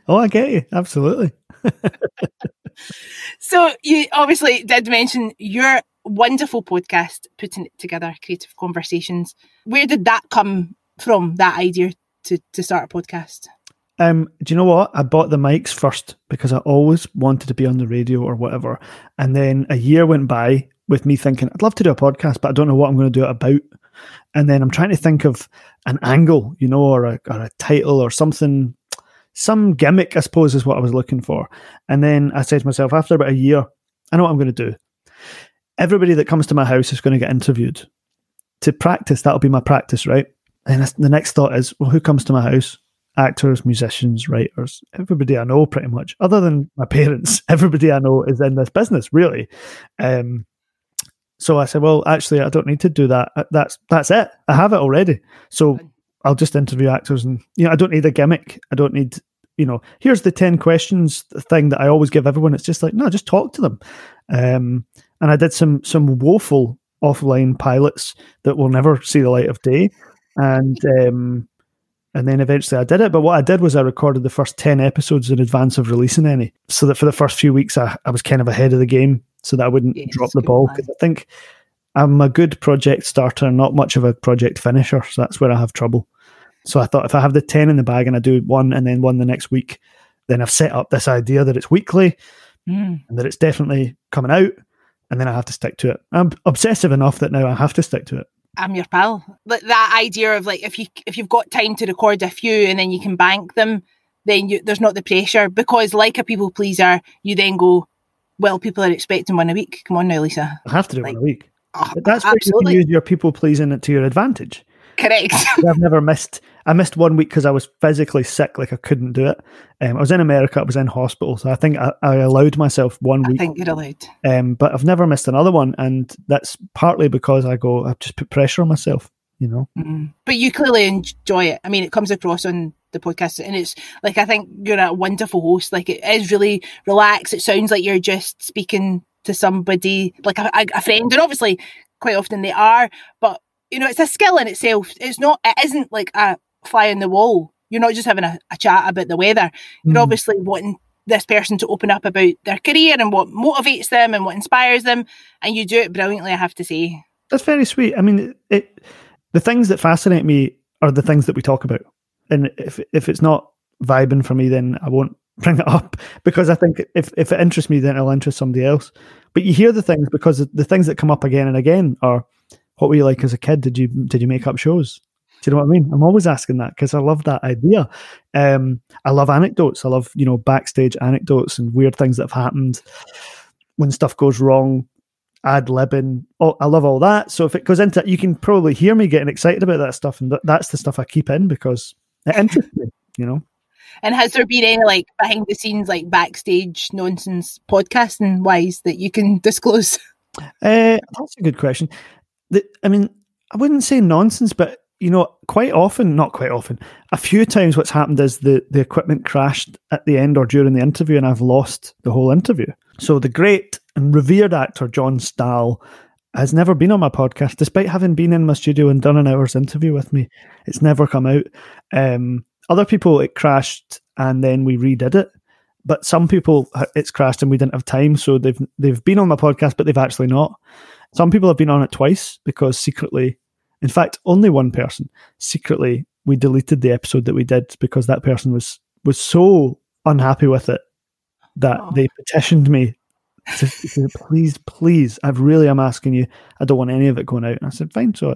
Speaker 2: oh, I get you. Absolutely.
Speaker 1: So you obviously did mention your wonderful podcast, putting it together, creative conversations. Where did that come from? That idea to to start a podcast?
Speaker 2: Um, do you know what? I bought the mics first because I always wanted to be on the radio or whatever. And then a year went by with me thinking, I'd love to do a podcast, but I don't know what I'm going to do it about. And then I'm trying to think of an angle, you know, or a, or a title or something, some gimmick, I suppose, is what I was looking for. And then I said to myself, after about a year, I know what I'm going to do. Everybody that comes to my house is going to get interviewed. To practice, that'll be my practice, right? And the next thought is, well, who comes to my house? Actors, musicians, writers, everybody I know pretty much, other than my parents, everybody I know is in this business, really. Um, so I said, well, actually, I don't need to do that. Uh, That's that's it. I have it already. So I'll just interview actors, and you know, I don't need a gimmick. I don't need, you know, here's the ten questions thing that I always give everyone. It's just like, no, just talk to them. Um, and I did some some woeful offline pilots that will never see the light of day, and um, and then eventually I did it. But what I did was I recorded the first 10 episodes in advance of releasing any. So that for the first few weeks, I, I was kind of ahead of the game so that I wouldn't
Speaker 1: Yes,
Speaker 2: drop the ball. Because I think I'm a good project starter, not much of a project finisher. So that's where I have trouble. So I thought if I have the 10 in the bag and I do one and then one the next week, then I've set up this idea that it's weekly
Speaker 1: Mm.
Speaker 2: and that it's definitely coming out. And then I have to stick to it. I'm obsessive enough that now I have to stick to it.
Speaker 1: I'm your pal. Like that idea of like if you if you've got time to record a few and then you can bank them, then you, there's not the pressure because like a people pleaser, you then go, well, people are expecting one a week. Come on now, Lisa.
Speaker 2: I have to do
Speaker 1: Like,
Speaker 2: one a week.
Speaker 1: Oh,
Speaker 2: But that's where you can use your people pleasing it to your advantage.
Speaker 1: Correct.
Speaker 2: I've never missed. I missed one week because I was physically sick, like I couldn't do it. Um, I was in America. I was in hospital, so I think I, I allowed myself one
Speaker 1: I
Speaker 2: week.
Speaker 1: think you're allowed.
Speaker 2: Um, but I've never missed another one, and that's partly because I go. I've just put pressure on myself. You know.
Speaker 1: Mm. But you clearly enjoy it. I mean, it comes across on the podcast, and it's like I think you're a wonderful host. Like it is really relaxed. It sounds like you're just speaking to somebody, like a, a friend, and obviously, quite often they are. But you know, it's a skill in itself. It's not. It isn't like a fly on the wall. You're not just having a, a chat about the weather. You're
Speaker 2: Mm.
Speaker 1: obviously wanting this person to open up about their career and what motivates them and what inspires them, and you do it brilliantly. I have to say.
Speaker 2: That's very sweet. I mean, it. The things that fascinate me are the things that we talk about, and if if it's not vibing for me, then I won't bring it up because I think if if it interests me, then it'll interest somebody else. But you hear the things because the things that come up again and again are, what were you like as a kid? Did you did you make up shows? Do you know what I mean? I'm always asking that because I love that idea. Um, I love anecdotes. I love you know backstage anecdotes and weird things that have happened when stuff goes wrong ad libbing. Oh, I love all that. So if it goes into, you can probably hear me getting excited about that stuff, and th- that's the stuff I keep in because it interests me. You know,
Speaker 1: And has there been any like behind the scenes, like backstage nonsense podcasting wise that you can disclose?
Speaker 2: uh, that's a good question. The, I mean, I wouldn't say nonsense, but you know, quite often, not quite often, a few times, what's happened is the the equipment crashed at the end or during the interview, and I've lost the whole interview. So the great and revered actor John Stahl has never been on my podcast, despite having been in my studio and done an hour's interview with me. It's never come out. Um, other people, it crashed and then we redid it. But some people, it's crashed and we didn't have time, so they've they've been on my podcast, but they've actually not. Some people have been on it twice because secretly, in fact, only one person secretly we deleted the episode that we did because that person was was so unhappy with it that oh. they petitioned me to, to, please, please, I really am asking you. I don't want any of it going out. And I said, fine. So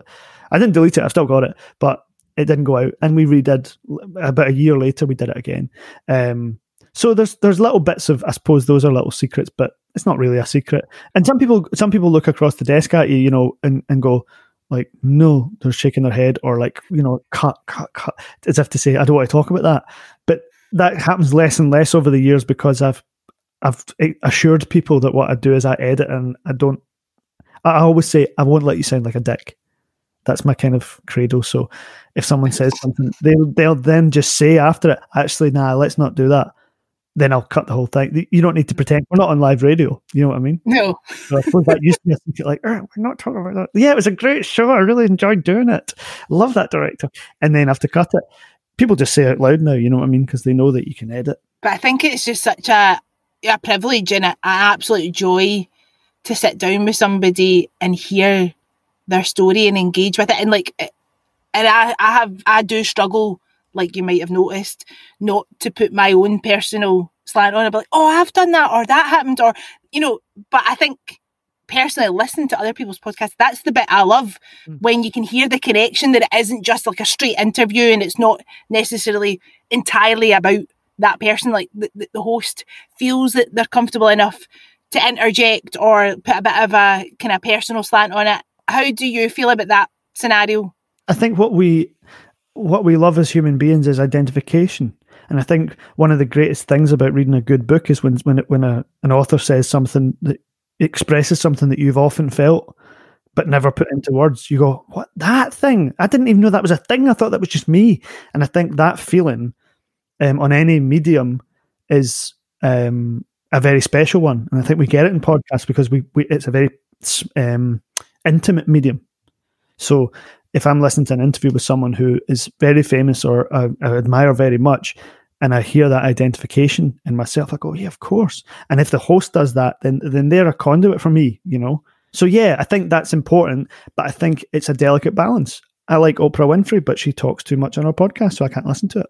Speaker 2: I didn't delete it. I've still got it, but it didn't go out. And we redid about a year later. We did it again. Um, so there's there's little bits of I suppose those are little secrets, but it's not really a secret. And some people some people look across the desk at you, you know, and, and go like, no, they're shaking their head or like, you know, cut, cut, cut, as if to say, I don't want to talk about that. But that happens less and less over the years because I've I've assured people that what I do is I edit and I don't. I always say I won't let you sound like a dick. That's my kind of credo. So if someone says something, they'll they'll then just say after it, actually, nah, let's not do that. Then I'll cut the whole thing. You don't need to pretend we're not on live radio. You know what I mean?
Speaker 1: No.
Speaker 2: So I suppose that used to be like, oh, we're not talking about that. Yeah, it was a great show. I really enjoyed doing it. Love that director. And then have to cut it. People just say it out loud now. You know what I mean? Because they know that you can edit.
Speaker 1: But I think it's just such a a privilege and an absolute joy to sit down with somebody and hear their story and engage with it. And like, and I, I have, I do struggle, like you might have noticed, not to put my own personal slant on it, but like, oh, I've done that or that happened or, you know, but I think personally listening to other people's podcasts, that's the bit I love mm. when you can hear the connection that it isn't just like a straight interview and it's not necessarily entirely about that person, like the, the host, feels that they're comfortable enough to interject or put a bit of a kind of personal slant on it. How do you feel about that scenario?
Speaker 2: I think what we what we love as human beings is identification. And I think one of the greatest things about reading a good book is when when when a, an author says something that expresses something that you've often felt but never put into words. You go, "What that thing? I didn't even know that was a thing. I thought that was just me." And I think that feeling um, on any medium is um, a very special one, and I think we get it in podcasts because we, we it's a very um, intimate medium. So if I'm listening to an interview with someone who is very famous or I, I admire very much, and I hear that identification in myself, I go, yeah, of course. And if the host does that, then then they're a conduit for me, you know. So yeah, I think that's important, but I think it's a delicate balance. I like Oprah Winfrey, but she talks too much on her podcast, so I can't listen to it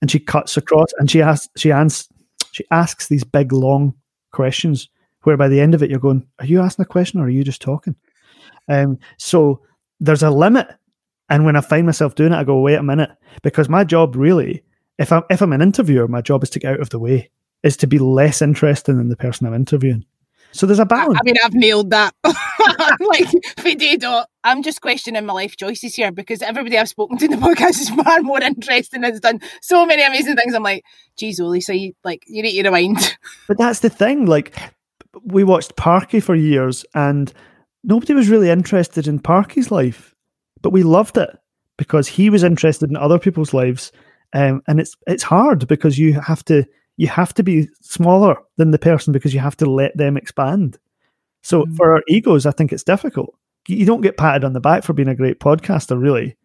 Speaker 2: and she cuts across and she asks she asks she asks these big long questions where by the end of it you're going are you asking a question or are you just talking um, so there's a limit and when i find myself doing it i go wait a minute because my job really if i'm if i'm an interviewer my job is to get out of the way is to be less interesting than the person i'm interviewing so there's a balance.
Speaker 1: I mean, I've nailed that. like, Fidedo, I'm just questioning my life choices here because everybody I've spoken to in the podcast is far more interesting and has done so many amazing things. I'm like, geez, Oli, so you like you need to rewind.
Speaker 2: But that's the thing. Like, we watched Parky for years, and nobody was really interested in Parky's life, but we loved it because he was interested in other people's lives. Um, and it's it's hard because you have to you have to be smaller than the person because you have to let them expand. So mm. for our egos, I think it's difficult. You don't get patted on the back for being a great podcaster, really.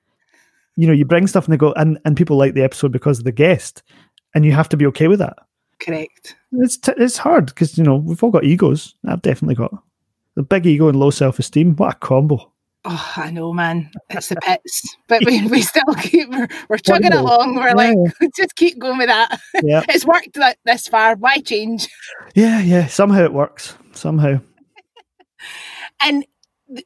Speaker 2: You know, you bring stuff and they go, and, and people like the episode because of the guest, and you have to be okay with that.
Speaker 1: Correct.
Speaker 2: It's t- it's hard because you know we've all got egos. I've definitely got a big ego and low self esteem. What a combo!
Speaker 1: Oh, I know, man. It's the pits, but we, we still keep we're, we're chugging along. We're yeah. like, just keep going with that. Yeah, it's worked like this far. Why change?
Speaker 2: Yeah, yeah. Somehow it works. Somehow.
Speaker 1: and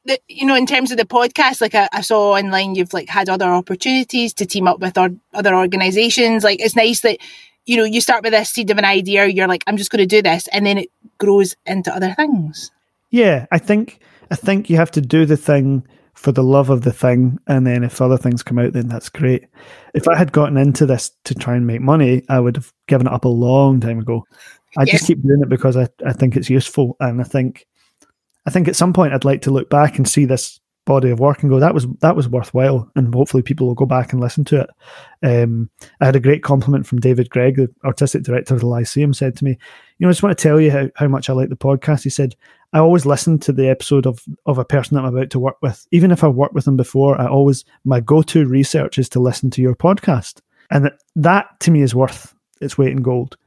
Speaker 1: the, you know, in terms of the podcast, like I, I, saw online, you've like had other opportunities to team up with our, other organizations. Like it's nice that you know you start with this seed of an idea. You're like, I'm just going to do this, and then it grows into other things.
Speaker 2: Yeah, I think I think you have to do the thing for the love of the thing, and then if other things come out, then that's great. If I had gotten into this to try and make money, I would have given it up a long time ago. I yes. just keep doing it because I, I think it's useful, and I think I think at some point I'd like to look back and see this body of work and go that was that was worthwhile and hopefully people will go back and listen to it. Um, i had a great compliment from david greig the artistic director of the lyceum said to me you know i just want to tell you how, how much i like the podcast. He said i always listen to the episode of of a person that i'm about to work with. Even if i've worked with them before i always my go-to research is to listen to your podcast. And that, that to me is worth its weight in gold.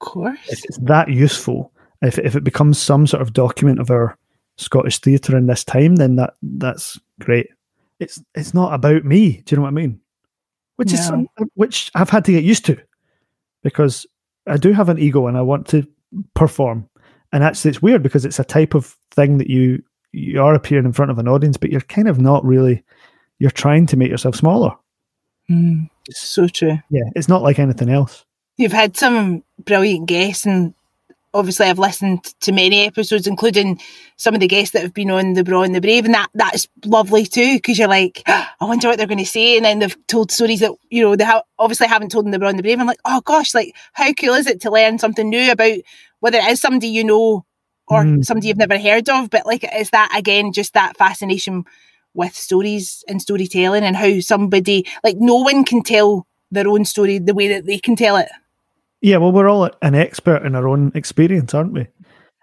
Speaker 1: Of course.
Speaker 2: if it's that useful if, if it becomes some sort of document of our Scottish theatre in this time, then that that's great. It's it's not about me. Do you know what I mean? Which is
Speaker 1: No.
Speaker 2: which I've had to get used to because I do have an ego and I want to perform. And actually, it's weird because it's a type of thing that you you are appearing in front of an audience, but you're kind of not really. You're trying to make yourself smaller.
Speaker 1: Mm, so true.
Speaker 2: Yeah, it's not like anything else.
Speaker 1: You've had some brilliant guests, and obviously, I've listened to many episodes, including some of the guests that have been on The Braw and the Brave, and that that's lovely too, because you're like, I wonder what they're going to say, and then they've told stories that you know they ha- obviously haven't told in The Braw and the Brave. I'm like, oh gosh, like how cool is it to learn something new about whether it is somebody you know or
Speaker 2: Mm.
Speaker 1: somebody you've never heard of, but like is that again just that fascination with stories and storytelling and how somebody like no one can tell their own story the way that they can tell it.
Speaker 2: Yeah, well, we're all an expert in our own experience, aren't we?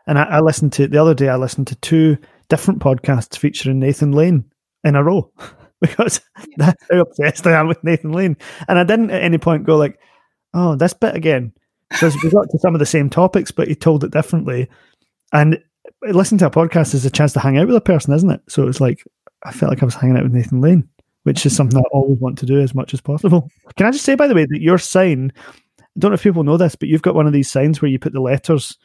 Speaker 2: And I, I listened to the other day. I listened to two different podcasts featuring Nathan Lane in a row because that's how obsessed I am with Nathan Lane. And I didn't at any point go like, "Oh, this bit again," because we got to some of the same topics, but he told it differently. And listening to a podcast is a chance to hang out with a person, isn't it? So it's like I felt like I was hanging out with Nathan Lane, which is something I always want to do as much as possible. Can I just say, by the way, that your sign I don't know if people know this, but you've got one of these signs where you put the letters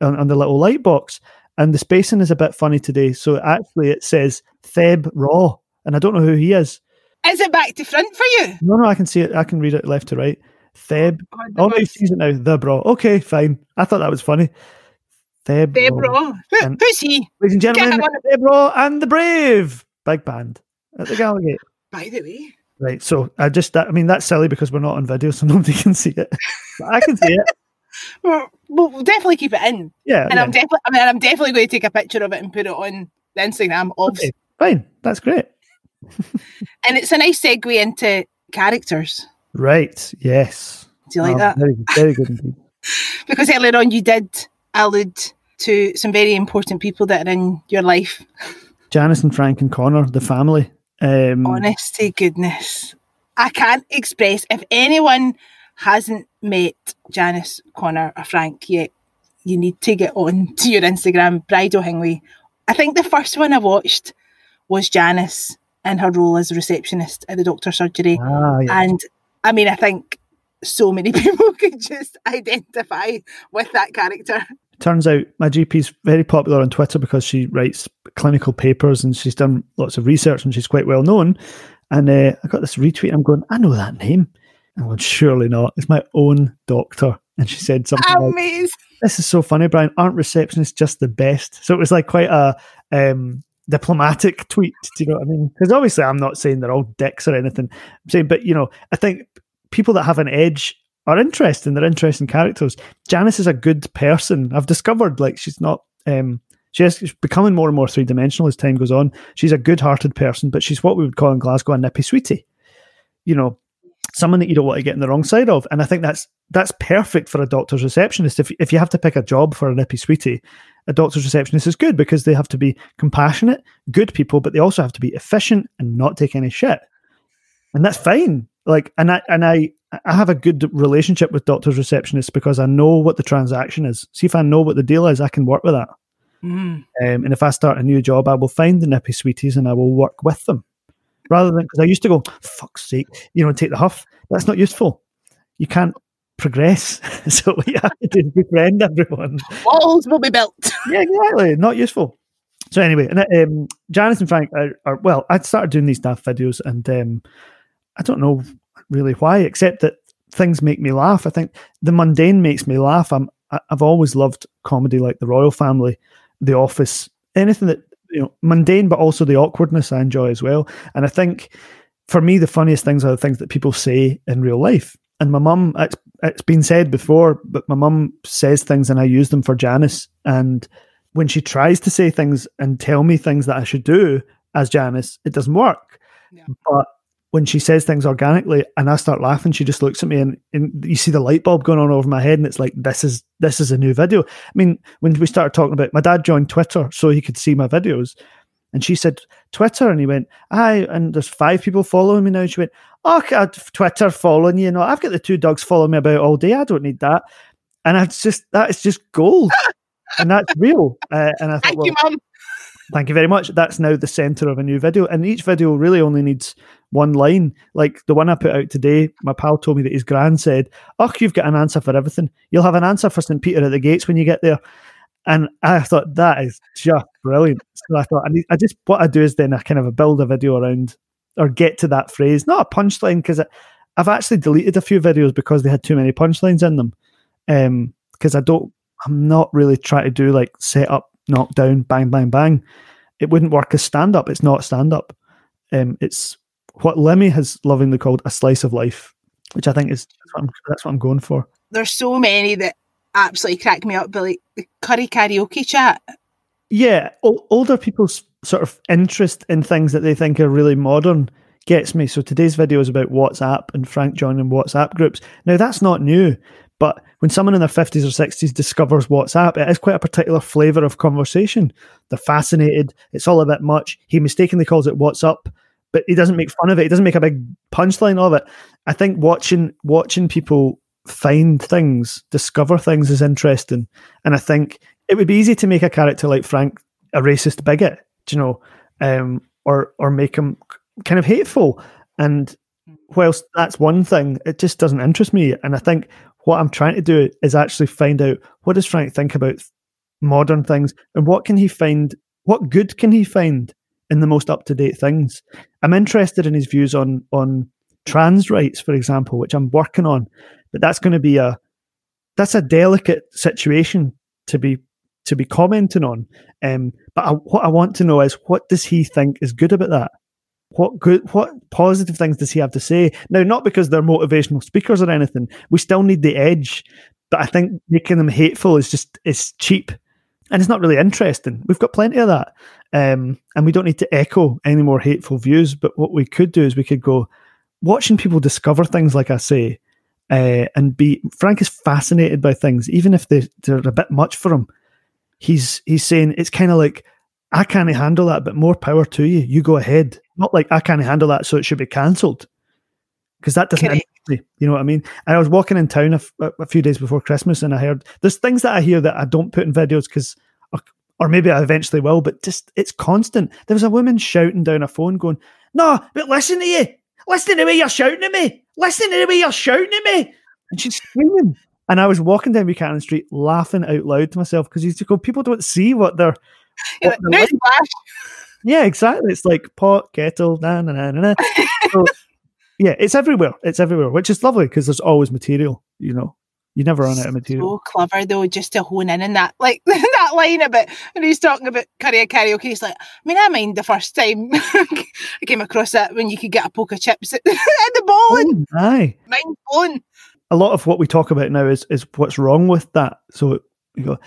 Speaker 2: on, on the little light box, and the spacing is a bit funny today. So actually, it says Theb Raw, and I don't know who he is.
Speaker 1: Is it back to front for you?
Speaker 2: No, no, I can see it. I can read it left to right. Theb. Oh, oh no, he sees it now. The Bra. Okay, fine. I thought that was funny. Theb.
Speaker 1: Deb
Speaker 2: Raw.
Speaker 1: Raw. Who,
Speaker 2: And-
Speaker 1: who's he?
Speaker 2: Ladies and gentlemen, Theb Raw and the Brave. Big band at the Gallagate.
Speaker 1: By the way.
Speaker 2: Right. So I just, that, I mean, that's silly because we're not on video, so nobody can see it. But I can see it.
Speaker 1: Well, we'll definitely keep it in.
Speaker 2: Yeah.
Speaker 1: And
Speaker 2: yeah.
Speaker 1: I'm definitely I mean I'm definitely going to take a picture of it and put it on the Instagram
Speaker 2: Okay, fine. That's great.
Speaker 1: and it's a nice segue into characters.
Speaker 2: Right. Yes.
Speaker 1: Do you like
Speaker 2: Oh,
Speaker 1: that?
Speaker 2: Very, good, very good indeed.
Speaker 1: Because earlier on you did allude to some very important people that are in your life.
Speaker 2: Janice and Frank and Connor, the family. Um,
Speaker 1: Honest to goodness. I can't express if anyone hasn't met Janice, Connor, or Frank yet, you need to get on to your Instagram, bridohingwy. I think the first one I watched was Janice and her role as a receptionist at the doctor's surgery.
Speaker 2: ah, yeah.
Speaker 1: And I mean, I think so many people could just identify with that character.
Speaker 2: Turns out my GP's very popular on Twitter because she writes clinical papers and she's done lots of research and she's quite well known. And uh, I got this retweet. I'm going, I know that name. I'm going, surely not. It's my own doctor. And she said something like,
Speaker 1: Amazing.
Speaker 2: this is so funny, Brian. Aren't receptionists just the best? So it was like quite a um, diplomatic tweet. Do you know what I mean? Because obviously, I'm not saying they're all dicks or anything. I'm saying, but you know, I think people that have an edge are interesting. They're interesting characters. Janice is a good person. I've discovered like she's not. Um, she has, she's becoming more and more three dimensional as time goes on. She's a good-hearted person, but she's what we would call in Glasgow a nippy sweetie. You know, someone that you don't want to get in the wrong side of. And I think that's that's perfect for a doctor's receptionist. If if you have to pick a job for a nippy sweetie, a doctor's receptionist is good because they have to be compassionate, good people, but they also have to be efficient and not take any shit. And that's fine. Like and I and I I have a good relationship with doctors receptionists because I know what the transaction is. See if I know what the deal is, I can work with that.
Speaker 1: Mm.
Speaker 2: Um, and if I start a new job, I will find the nippy sweeties and I will work with them. Rather than because I used to go, fuck's sake, you know, take the huff. That's not useful. You can't progress. so you have to befriend everyone.
Speaker 1: Walls will be built.
Speaker 2: yeah, exactly. Not useful. So anyway, and um, Janice and Frank are, are well. I started doing these daft videos, and um, I don't know really why, except that things make me laugh. I think the mundane makes me laugh. I'm I've always loved comedy like The Royle Family, The Office, anything that you know mundane, but also the awkwardness I enjoy as well. And I think for me, the funniest things are the things that people say in real life. And my mum, it's, it's been said before, but my mum says things and I use them for Janice. And when she tries to say things and tell me things that I should do, as Janice, it doesn't work.
Speaker 1: Yeah.
Speaker 2: But when she says things organically and I start laughing, she just looks at me and, and you see the light bulb going on over my head and it's like this is this is a new video. I mean, when we started talking about my dad joined Twitter so he could see my videos. And she said, Twitter. And he went, Aye, and there's five people following me now. She went, Oh, God, Twitter following you. know, I've got the two dogs following me about all day. I don't need that. And it's just, that is just gold. and that's real. Uh, and I thought,
Speaker 1: Thank
Speaker 2: well,
Speaker 1: you, Mum.
Speaker 2: Thank you very much. That's now the center of a new video. And each video really only needs one line. Like the one I put out today, my pal told me that his gran said, Oh, you've got an answer for everything. You'll have an answer for St. Peter at the gates when you get there. And I thought that is just brilliant. So I thought I, need, I just what I do is then I kind of build a video around or get to that phrase, not a punchline because I've actually deleted a few videos because they had too many punchlines in them. Because I don't, I'm not really trying to do like set up, knock down, bang, bang, bang. It wouldn't work as stand up. It's not stand up. Um, it's what Lemmy has lovingly called a slice of life, which I think is that's what I'm, that's what I'm going for.
Speaker 1: There's so many that absolutely crack me up, but like the curry karaoke chat.
Speaker 2: Yeah, o- older people's sort of interest in things that they think are really modern gets me. So today's video is about WhatsApp and Frank joining WhatsApp groups. Now that's not new, but when someone in their 50s or 60s discovers WhatsApp, it is quite a particular flavour of conversation. They're fascinated. It's all a bit much. He mistakenly calls it What's Up, but he doesn't make fun of it. He doesn't make a big punchline of it. I think watching watching people find things, discover things is interesting. And I think it would be easy to make a character like Frank a racist bigot, you know, um, or or make him kind of hateful. And whilst that's one thing, it just doesn't interest me. And I think what I'm trying to do is actually find out what does Frank think about modern things and what can he find, what good can he find in the most up to date things. I'm interested in his views on on trans rights, for example, which I'm working on, but that's going to be a that's a delicate situation to be to be commenting on. Um, but I, what I want to know is what does he think is good about that? What good, what positive things does he have to say? Now, not because they're motivational speakers or anything. We still need the edge, but I think making them hateful is just is cheap, and it's not really interesting. We've got plenty of that, um, and we don't need to echo any more hateful views. But what we could do is we could go watching people discover things, like I say, uh, and be Frank is fascinated by things, even if they, they're a bit much for him. He's he's saying it's kind of like I can't handle that, but more power to you. You go ahead. Not like I can't handle that, so it should be cancelled. Because that doesn't. Me. You know what I mean? And I was walking in town a, f- a few days before Christmas, and I heard there's things that I hear that I don't put in videos because, or, or maybe I eventually will, but just it's constant. There was a woman shouting down a phone, going, "No, but listen to you. Listen to the way you're shouting at me. Listen to the way you're shouting at me." And she's screaming. And I was walking down Buchanan Street laughing out loud to myself because you just go, people don't see what they're what they're like. Yeah, exactly. It's like pot, kettle, na na na na. na. So, yeah, it's everywhere. It's everywhere, which is lovely because there's always material. You know, you never run out of material.
Speaker 1: So clever though, just to hone in on that, like that line about when he's talking about curry karaoke. He's like, I mean, I mind the first time I came across that when you could get a poke of chips at, the bowling.
Speaker 2: Oh, aye.
Speaker 1: Mind blown.
Speaker 2: A lot of what we talk about now is is what's wrong with that. So you go,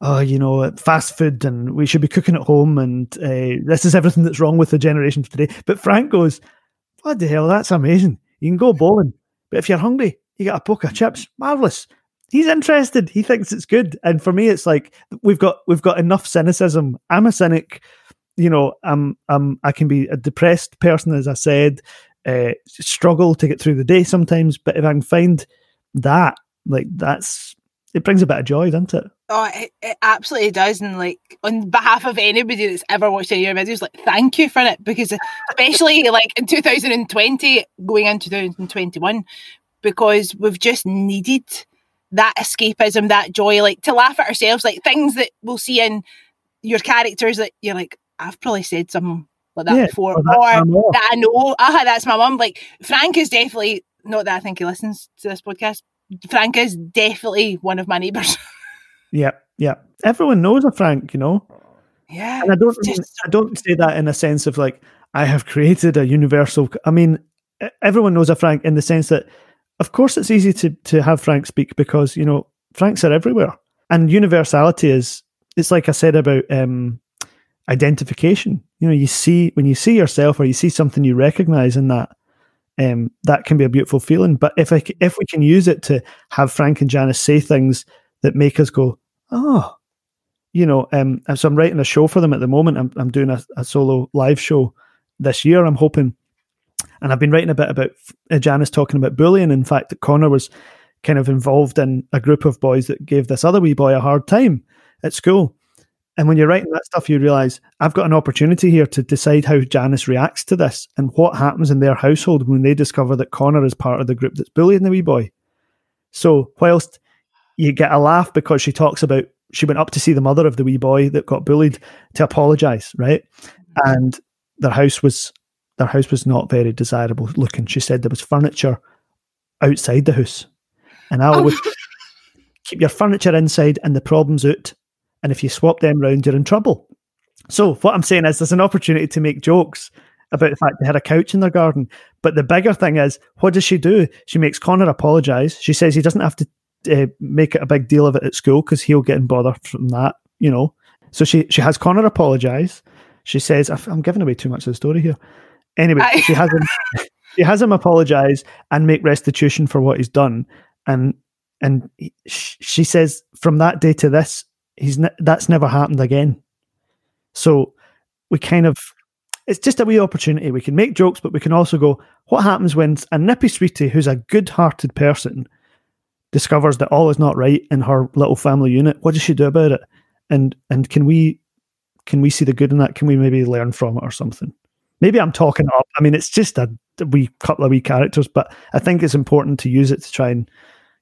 Speaker 2: oh, you know, fast food, and we should be cooking at home, and uh, this is everything that's wrong with the generation today. But Frank goes, what the hell? That's amazing. You can go bowling, but if you're hungry, you get a poke of chips. Marvelous. He's interested. He thinks it's good. And for me, it's like we've got we've got enough cynicism. I'm a cynic. You know, I'm I'm I can be a depressed person, as I said. Uh, struggle to get through the day sometimes, but if I can find that, like that's it brings a bit of joy, doesn't it?
Speaker 1: Oh, it, it absolutely does. And like on behalf of anybody that's ever watched any of your videos, like thank you for it because especially like in 2020, going into 2021, because we've just needed that escapism, that joy, like to laugh at ourselves, like things that we'll see in your characters that you're like, I've probably said something like that
Speaker 2: Yeah,
Speaker 1: before,
Speaker 2: or that's
Speaker 1: or
Speaker 2: my mom.
Speaker 1: that I know, aha, that's my mum. Like Frank is definitely not that I think he listens to this podcast. Frank is definitely one of my neighbours.
Speaker 2: Yeah, yeah. Everyone knows a Frank, you know.
Speaker 1: yeah,
Speaker 2: And I don't mean, I don't say that in a sense of like I have created a universal. I mean, everyone knows a Frank in the sense that, of course, it's easy to to have Frank speak because you know Franks are everywhere, and universality is. It's like I said about um, identification. You know, you see when you see yourself or you see something you recognize in that, um, that can be a beautiful feeling. But if I, if we can use it to have Frank and Janice say things that make us go, oh, you know, um, so I'm writing a show for them at the moment. I'm, I'm doing a, a solo live show this year. I'm hoping, and I've been writing a bit about uh, Janice talking about bullying. In fact, that Connor was kind of involved in a group of boys that gave this other wee boy a hard time at school. And when you're writing that stuff, you realize I've got an opportunity here to decide how Janice reacts to this and what happens in their household when they discover that Connor is part of the group that's bullying the wee boy. So, whilst you get a laugh because she talks about she went up to see the mother of the wee boy that got bullied to apologize, right? And their house was their house was not very desirable looking. She said there was furniture outside the house. And I always oh. keep your furniture inside and the problems out. And if you swap them round, you're in trouble. So what I'm saying is there's an opportunity to make jokes about the fact they had a couch in their garden. But the bigger thing is, what does she do? She makes Connor apologise. She says he doesn't have to uh, make it a big deal of it at school because he'll get in bother from that, you know. So she she has Connor apologise. She says, "I'm giving away too much of the story here." Anyway, I- she has him. she has him apologise and make restitution for what he's done, and and she says from that day to this, he's ne- that's never happened again. So we kind of it's just a wee opportunity. We can make jokes, but we can also go, what happens when a nippy sweetie who's a good hearted person discovers that all is not right in her little family unit, what does she do about it? And and can we can we see the good in that? Can we maybe learn from it or something? Maybe I'm talking up. I mean, it's just a, a wee couple of wee characters, but I think it's important to use it to try and,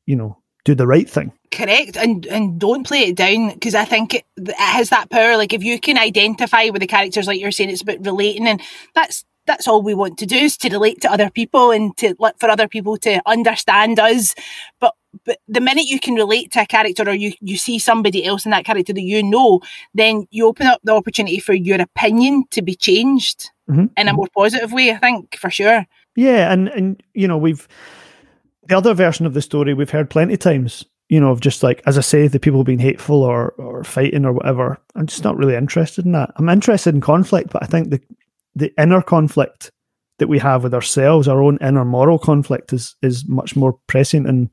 Speaker 2: you know, do the right thing.
Speaker 1: Correct, and and don't play it down because I think it, it has that power. Like if you can identify with the characters, like you're saying, it's about relating, and that's that's all we want to do is to relate to other people and to look for other people to understand us. But but the minute you can relate to a character or you, you see somebody else in that character that you know, then you open up the opportunity for your opinion to be changed mm-hmm. in a more positive way, I think, for sure.
Speaker 2: Yeah, and and you know, we've the other version of the story we've heard plenty of times, you know, of just like as I say, the people being hateful or or fighting or whatever. I'm just not really interested in that. I'm interested in conflict, but I think the the inner conflict that we have with ourselves, our own inner moral conflict is is much more prescient and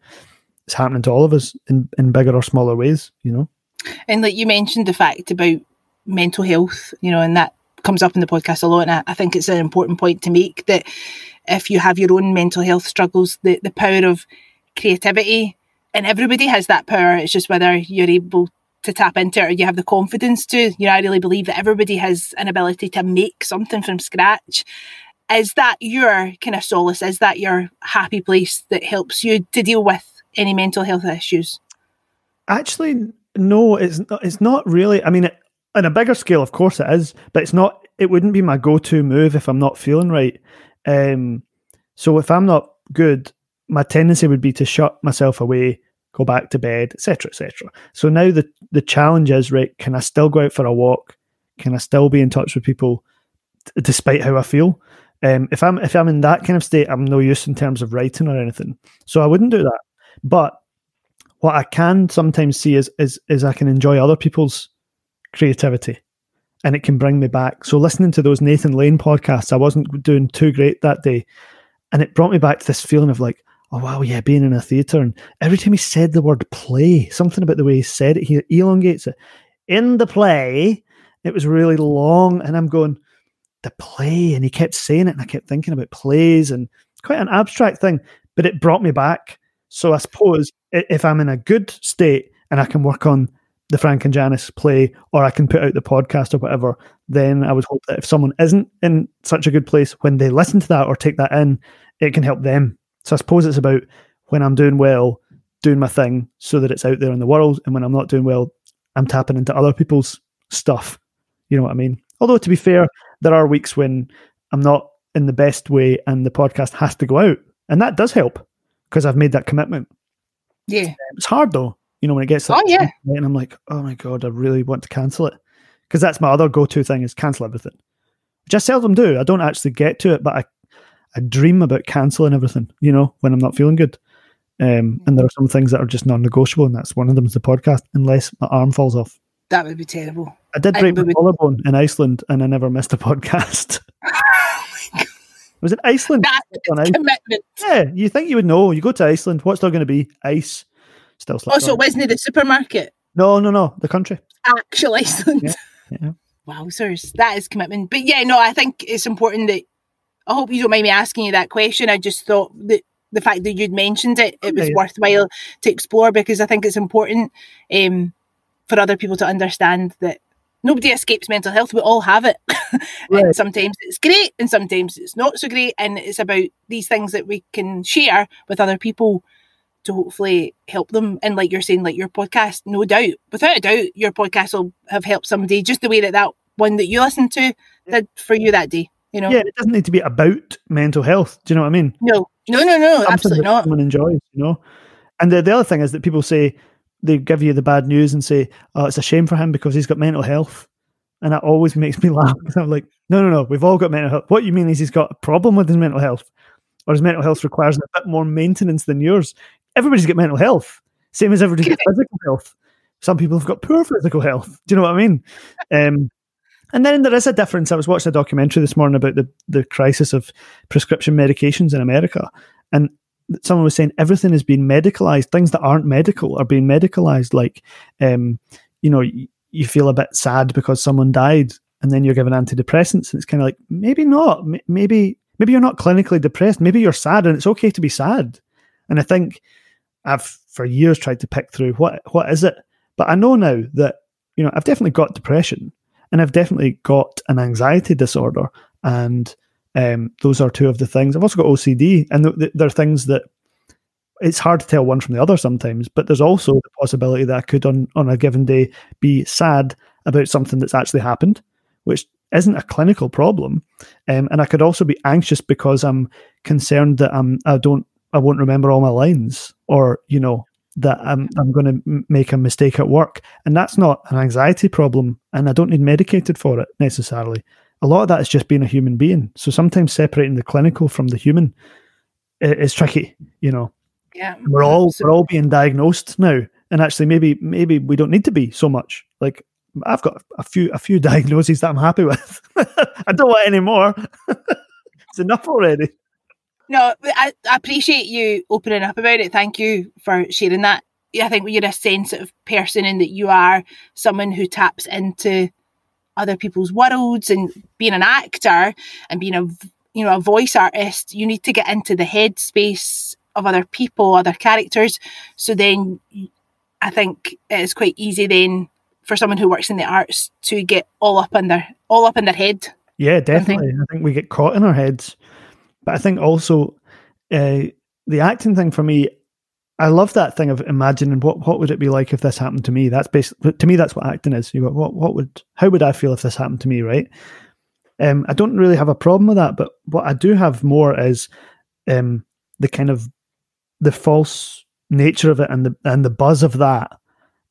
Speaker 2: it's happening to all of us in, in bigger or smaller ways, you know.
Speaker 1: And like you mentioned the fact about mental health, you know, and that comes up in the podcast a lot. And I, I think it's an important point to make that if you have your own mental health struggles, the, the power of creativity, and everybody has that power. It's just whether you're able to tap into it or you have the confidence to. You know, I really believe that everybody has an ability to make something from scratch. Is that your kind of solace? Is that your happy place that helps you to deal with any mental health issues?
Speaker 2: Actually, no, it's not, it's not really. I mean, it, on a bigger scale, of course it is, but it's not. It wouldn't be my go-to move if I'm not feeling right. Um, so if I'm not good, my tendency would be to shut myself away, go back to bed, etc., etc. So now the the challenge is right. Can I still go out for a walk? Can I still be in touch with people, t- despite how I feel? Um, if I'm if I'm in that kind of state, I'm no use in terms of writing or anything. So I wouldn't do that. But what I can sometimes see is is is I can enjoy other people's creativity and it can bring me back. So listening to those Nathan Lane podcasts, I wasn't doing too great that day. And it brought me back to this feeling of like, oh wow, yeah, being in a theatre. And every time he said the word play, something about the way he said it, he elongates it. In the play, it was really long. And I'm going, the play. And he kept saying it, and I kept thinking about plays and quite an abstract thing, but it brought me back. So I suppose if I'm in a good state and I can work on the Frank and Janice play, or I can put out the podcast or whatever, then I would hope that if someone isn't in such a good place, when they listen to that or take that in, it can help them. So I suppose it's about when I'm doing well, doing my thing so that it's out there in the world. And when I'm not doing well, I'm tapping into other people's stuff. You know what I mean? Although, to be fair, there are weeks when I'm not in the best way and the podcast has to go out. And that does help because I've made that commitment.
Speaker 1: Yeah.
Speaker 2: It's hard though, you know, when it gets
Speaker 1: oh, yeah.
Speaker 2: and I'm like, oh my God, I really want to cancel it. Because that's my other go to thing is cancel everything. Which I seldom do. I don't actually get to it, but I, I dream about cancelling everything, you know, when I'm not feeling good. Um, and there are some things that are just non negotiable, and that's one of them is the podcast, unless my arm falls off.
Speaker 1: That would be terrible.
Speaker 2: I did break my collarbone in Iceland, and I never missed a podcast. Was it Iceland?
Speaker 1: That's commitment.
Speaker 2: Yeah, you think you would know. You go to Iceland, what's there going to be? Ice. Still
Speaker 1: Also,
Speaker 2: on.
Speaker 1: wasn't it the supermarket?
Speaker 2: No, no, no. The country.
Speaker 1: Actual Iceland.
Speaker 2: Yeah, yeah.
Speaker 1: Wowzers. That is commitment. But yeah, no, I think it's important that I hope you don't mind me asking you that question. I just thought that the fact that you'd mentioned it, it was
Speaker 2: Yeah.
Speaker 1: worthwhile to explore because I think it's important um, for other people to understand that nobody escapes mental health. We all have it.
Speaker 2: Right.
Speaker 1: and sometimes it's great and sometimes it's not so great. And it's about these things that we can share with other people to hopefully help them. And like you're saying, like your podcast, no doubt, without a doubt, your podcast will have helped somebody just the way that that one that you listened to did for you that day. You know?
Speaker 2: Yeah, it doesn't need to be about mental health. Do you know what I mean?
Speaker 1: No, no, no, no,
Speaker 2: Something
Speaker 1: absolutely not.
Speaker 2: Someone enjoys, you know. And the, the other thing is that people say they give you the bad news and say, "Oh, it's a shame for him because he's got mental health," and that always makes me laugh because I'm like, "No, no, no, we've all got mental health. What you mean is he's got a problem with his mental health, or his mental health requires a bit more maintenance than yours. Everybody's got mental health, same as everybody's got physical health. Some people have got poor physical health. Do you know what I mean? Um, and then there is a difference. I was watching a documentary this morning about the, the crisis of prescription medications in America. And someone was saying everything is being medicalized. Things that aren't medical are being medicalized. Like, um, you know, y- you feel a bit sad because someone died and then you're given antidepressants. And it's kind of like, maybe not. M- Maybe, maybe you're not clinically depressed. Maybe you're sad and it's okay to be sad. And I think I've for years tried to pick through what, what is it? But I know now that, you know, I've definitely got depression and I've definitely got an anxiety disorder, and um, those are two of the things. I've also got OCD, and th- th- there are things that it's hard to tell one from the other sometimes. But there's also the possibility that I could, on on a given day, be sad about something that's actually happened, which isn't a clinical problem, um, and I could also be anxious because I'm concerned that I'm I don't I won't remember all my lines, or you know that I'm I'm going to m- make a mistake at work, and that's not an anxiety problem, and I don't need medicated for it necessarily. A lot of that is just being a human being. So sometimes separating the clinical from the human is tricky. You know,
Speaker 1: Yeah.
Speaker 2: we're all
Speaker 1: So-
Speaker 2: we're all being diagnosed now, and actually maybe maybe we don't need to be so much. Like I've got a few a few diagnoses that I'm happy with. I don't want any more. it's enough already.
Speaker 1: No, I, I appreciate you opening up about it. Thank you for sharing that. I think you're a sensitive person and that you are someone who taps into other people's worlds and being an actor and being a you know a voice artist, you need to get into the headspace of other people, other characters. So then i think it's quite easy then for someone who works in the arts to get all up in their all up in their head.
Speaker 2: Yeah, definitely. I think we get caught in our heads. But I think also uh, the acting thing for me, I love that thing of imagining what what would it be like if this happened to me. That's basically to me that's what acting is. You go, what what would how would I feel if this happened to me, right? Um, I don't really have a problem with that, but what I do have more is um, the kind of the false nature of it and the and the buzz of that,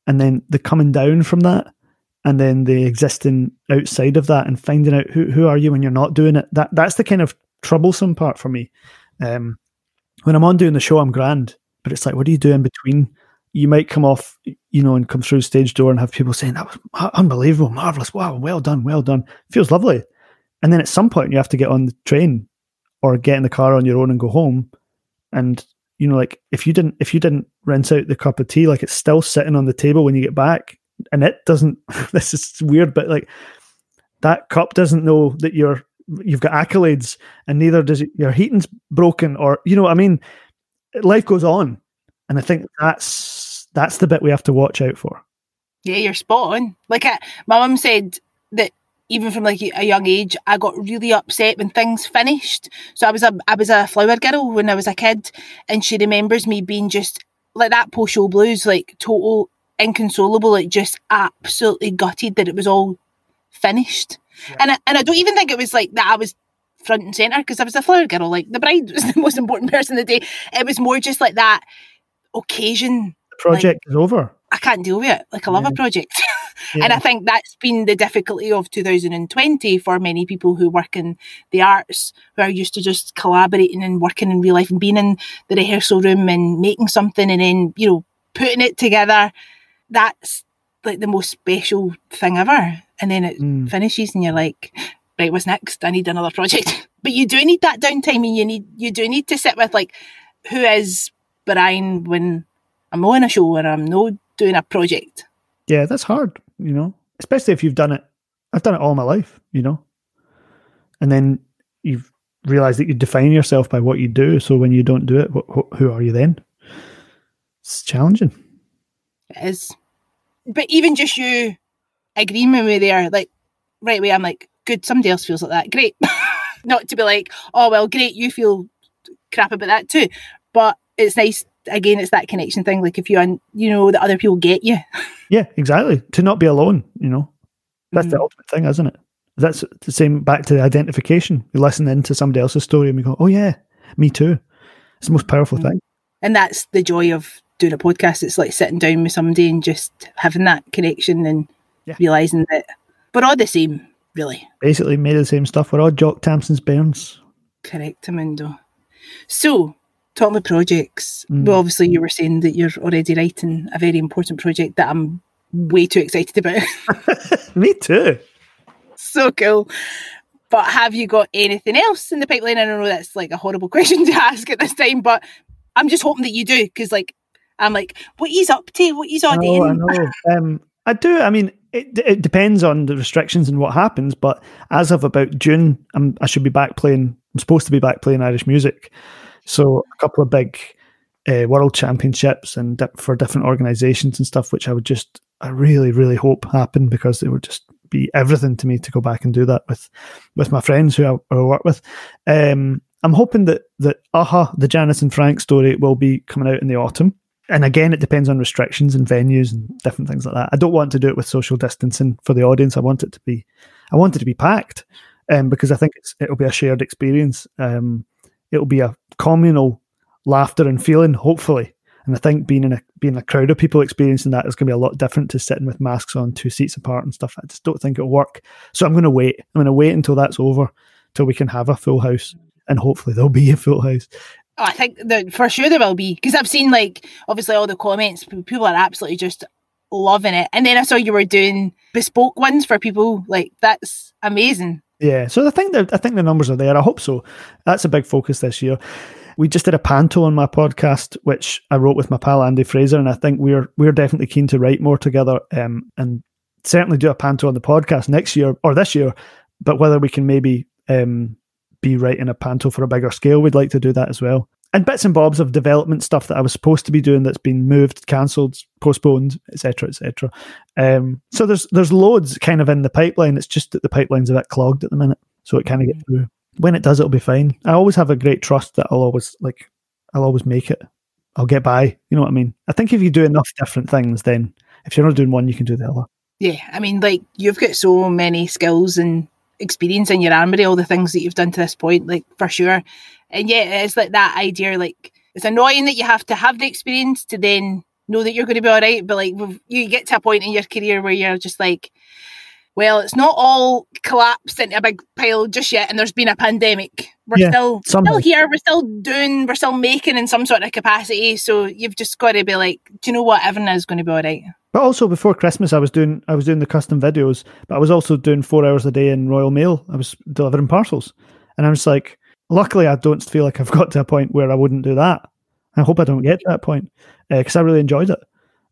Speaker 2: and then the coming down from that, and then the existing outside of that and finding out who who are you when you're not doing it. That that's the kind of troublesome part for me. Um, when I'm on doing the show, I'm grand, but it's like, what do you do in between? You might come off, you know, and come through stage door and have people saying that was unbelievable, marvelous, wow, well done, well done. Feels lovely. And then at some point, you have to get on the train or get in the car on your own and go home. And you know, like if you didn't if you didn't rinse out the cup of tea, like it's still sitting on the table when you get back, and it doesn't. this is weird, but like that cup doesn't know that you're you've got accolades, and neither does it, your heating's broken, or you know, I mean, life goes on, and I think that's that's the bit we have to watch out for.
Speaker 1: Yeah, you're spot on. Like I, my mum said that even from like a young age, I got really upset when things finished. So I was a I was a flower girl when I was a kid, and she remembers me being just like that post show blues, like total inconsolable, like just absolutely gutted that it was all finished. And I, and I don't even think it was like that. I was front and center because I was a flower girl. Like the bride was the most important person of the day. It was more just like that occasion
Speaker 2: The project is over.
Speaker 1: I can't deal with it. Like I love a project. and I think that's been the difficulty of 2020 for many people who work in the arts, who are used to just collaborating and working in real life and being in the rehearsal room and making something and then, you know, putting it together. That's like the most special thing ever. And then it
Speaker 2: Mm.
Speaker 1: finishes and you're like, right, what's next? I need another project. But you do need that downtime and you need you do need to sit with like who is Brian when I'm on a show or I'm not doing a project.
Speaker 2: Yeah, that's hard, you know, especially if you've done it. I've done it all my life, you know, and then you've realized that you define yourself by what you do. So when you don't do it, wh- wh- who are you then? It's challenging.
Speaker 1: It is. But even just you agreeing with me there, like right away, I'm like, good, somebody else feels like that. Great. Not to be like, oh well, great, you feel crap about that too. But it's nice again, it's that connection thing. Like if you and you know that other people get you.
Speaker 2: Yeah, exactly. To not be alone, you know, that's the
Speaker 1: Mhm.
Speaker 2: ultimate thing, isn't it? That's the same back to the identification. We listen into somebody else's story and we go, oh, yeah, me too. It's the most powerful
Speaker 1: Mhm.
Speaker 2: thing.
Speaker 1: And that's the joy of doing a podcast. It's like sitting down with somebody and just having that connection and
Speaker 2: Yeah.
Speaker 1: realizing that we're all the same, really.
Speaker 2: Basically, made of the same stuff. We're all Jock Tamson's bairns.
Speaker 1: Correct, Amundo. So, talking about projects,
Speaker 2: Mm.
Speaker 1: well, obviously, you were saying that you're already writing a very important project that I'm way too excited about.
Speaker 2: me too.
Speaker 1: so cool. But have you got anything else in the pipeline? I don't know that's like a horrible question to ask at this time, but I'm just hoping that you do because, like, I'm like, what he's up to, what he's all
Speaker 2: I know, I
Speaker 1: doing.
Speaker 2: know. Um, I do. I mean, it, it depends on the restrictions and what happens. But as of about June, I'm, I should be back playing. I'm supposed to be back playing Irish music. So a couple of big uh, world championships and di- for different organisations and stuff, which I would just, I really, really hope happen because it would just be everything to me to go back and do that with, with my friends who I, who I work with. Um, I'm hoping that that Aha, the Janice and Frank story, will be coming out in the autumn and again, it depends on restrictions and venues and different things like that. I don't want to do it with social distancing for the audience. I want it to be, I want it to be packed, um, because I think it'll be a shared experience. Um, it'll be a communal laughter and feeling, hopefully. And I think being in a being a crowd of people experiencing that is going to be a lot different to sitting with masks on, two seats apart and stuff. I just don't think it'll work. So I'm going to wait. I'm going to wait until that's over, till we can have a full house, and hopefully there'll be a full house.
Speaker 1: Oh, I think that for sure there will be because I've seen like obviously all the comments. People are absolutely just loving it, and then I saw you were doing bespoke ones for people. Like that's amazing.
Speaker 2: Yeah, so I think that I think the numbers are there. I hope so. That's a big focus this year. We just did a panto on my podcast, which I wrote with my pal Andy Fraser, and I think we're we're definitely keen to write more together, um, and certainly do a panto on the podcast next year or this year. But whether we can maybe um, be writing a panto for a bigger scale, we'd like to do that as well. And bits and bobs of development stuff that I was supposed to be doing that's been moved, cancelled, postponed, etc., etc. Um, so there's there's loads kind of in the pipeline. It's just that the pipeline's a bit clogged at the minute, so it kind of gets through. When it does, it'll be fine. I always have a great trust that I'll always like. I'll always make it. I'll get by. You know what I mean? I think if you do enough different things, then if you're not doing one, you can do the other.
Speaker 1: Yeah, I mean, like you've got so many skills and experience in your armory, all the things that you've done to this point, like for sure. And yeah, it's like that idea. Like it's annoying that you have to have the experience to then know that you're going to be all right. But like you get to a point in your career where you're just like, well, it's not all collapsed into a big pile just yet, and there's been a pandemic. We're
Speaker 2: Yeah,
Speaker 1: still
Speaker 2: somehow.
Speaker 1: still here. We're still doing. We're still making in some sort of capacity. So you've just got to be like, do you know what? Everything is going to be all right.
Speaker 2: But also before Christmas, I was doing I was doing the custom videos, but I was also doing four hours a day in Royal Mail. I was delivering parcels, and I was like, luckily, I don't feel like I've got to a point where I wouldn't do that. I hope I don't get to that point uh, because I really enjoyed it,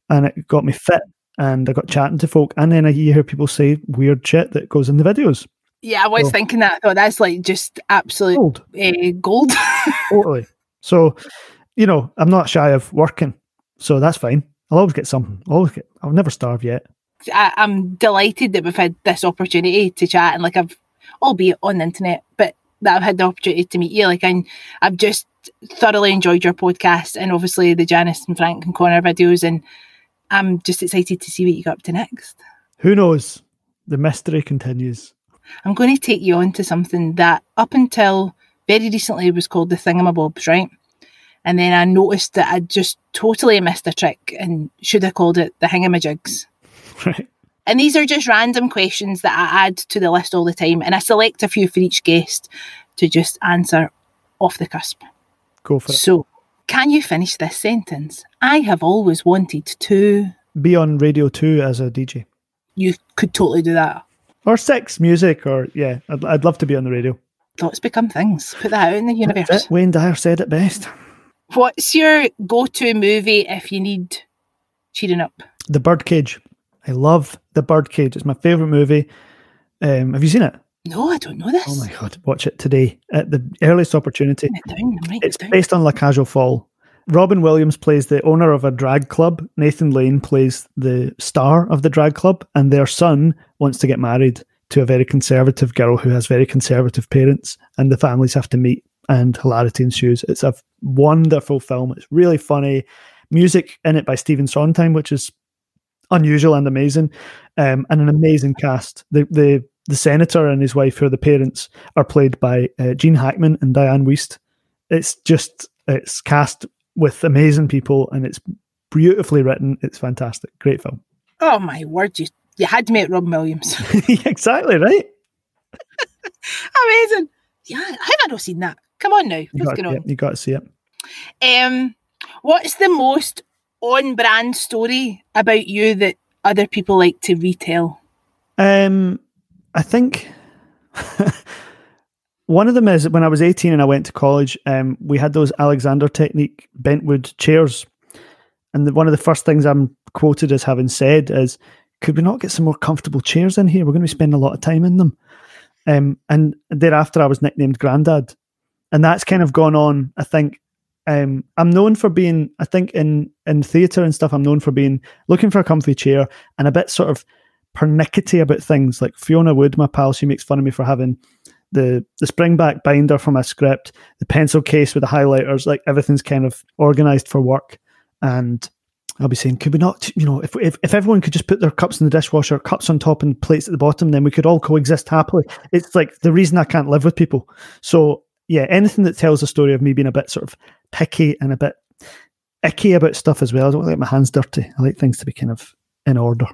Speaker 2: and it got me fit, and I got chatting to folk, and then I hear people say weird shit that goes in the videos.
Speaker 1: Yeah, I was
Speaker 2: So-
Speaker 1: thinking that. I thought that's like just absolute
Speaker 2: Gold,
Speaker 1: uh, gold.
Speaker 2: totally. So, you know, I'm not shy of working, so that's fine. I'll always get something. I'll always get. I'll never starve yet.
Speaker 1: I, I'm delighted that we've had this opportunity to chat and like I've, albeit on the internet, but that I've had the opportunity to meet you. Like, and I've just thoroughly enjoyed your podcast and obviously the Janice and Frank and Connor videos, and I'm just excited to see what you got up to next.
Speaker 2: Who knows? The mystery continues.
Speaker 1: I'm going to take you on to something that up until very recently was called the Thingamabobs, right? And then I noticed that I'd just totally missed a trick and should have called it the Hingamajigs.
Speaker 2: Right.
Speaker 1: And these are just random questions that I add to the list all the time, and I select a few for each guest to just answer off the cusp.
Speaker 2: Go for it.
Speaker 1: So, can you finish this sentence? I have always wanted to.
Speaker 2: be on radio 2 as a DJ.
Speaker 1: You could totally do that.
Speaker 2: Or sex music, or yeah, I'd, I'd love to be on the radio.
Speaker 1: Thoughts become things. Put that out in the universe.
Speaker 2: Wayne Dyer said it best.
Speaker 1: What's your go-to movie if you need cheering up?
Speaker 2: The Birdcage. I love The Birdcage. It's my favourite movie. Um, have you seen it?
Speaker 1: No, I don't know this.
Speaker 2: Oh my god, watch it today at the earliest opportunity.
Speaker 1: It down,
Speaker 2: it's based on La aux Folles. Robin Williams plays the owner of a drag club. Nathan Lane plays the star of the drag club, and their son wants to get married to a very conservative girl who has very conservative parents, and the families have to meet, and hilarity ensues. It's a wonderful film. It's really funny. Music in it by Stephen Sondheim, which is unusual and amazing, um, and an amazing cast. The the the senator and his wife, who are the parents, are played by uh, Gene Hackman and Dianne Wiest. It's just it's cast with amazing people, and it's beautifully written. It's fantastic, great film.
Speaker 1: Oh my word! You you had to meet Robin Williams.
Speaker 2: exactly right.
Speaker 1: amazing. Yeah, how have I not seen that? Come on now, what's going on?
Speaker 2: You got to see it.
Speaker 1: Um, what's the most on-brand story about you that other people like to retell?
Speaker 2: Um, I think one of them is when I was 18 and I went to college, um, we had those Alexander Technique bentwood chairs. And the, one of the first things I'm quoted as having said is, could we not get some more comfortable chairs in here? We're going to be spending a lot of time in them. Um, and thereafter, I was nicknamed Grandad. And that's kind of gone on, I think. Um, I'm known for being, I think, in, in theatre and stuff, I'm known for being looking for a comfy chair and a bit sort of pernickety about things. Like Fiona Wood, my pal, she makes fun of me for having the the springback binder for my script, the pencil case with the highlighters, like everything's kind of organized for work. And I'll be saying, could we not, you know, if, if if everyone could just put their cups in the dishwasher, cups on top and plates at the bottom, then we could all coexist happily. It's like the reason I can't live with people. So yeah, anything that tells a story of me being a bit sort of picky and a bit icky about stuff as well. I don't like my hands dirty. I like things to be kind of in order.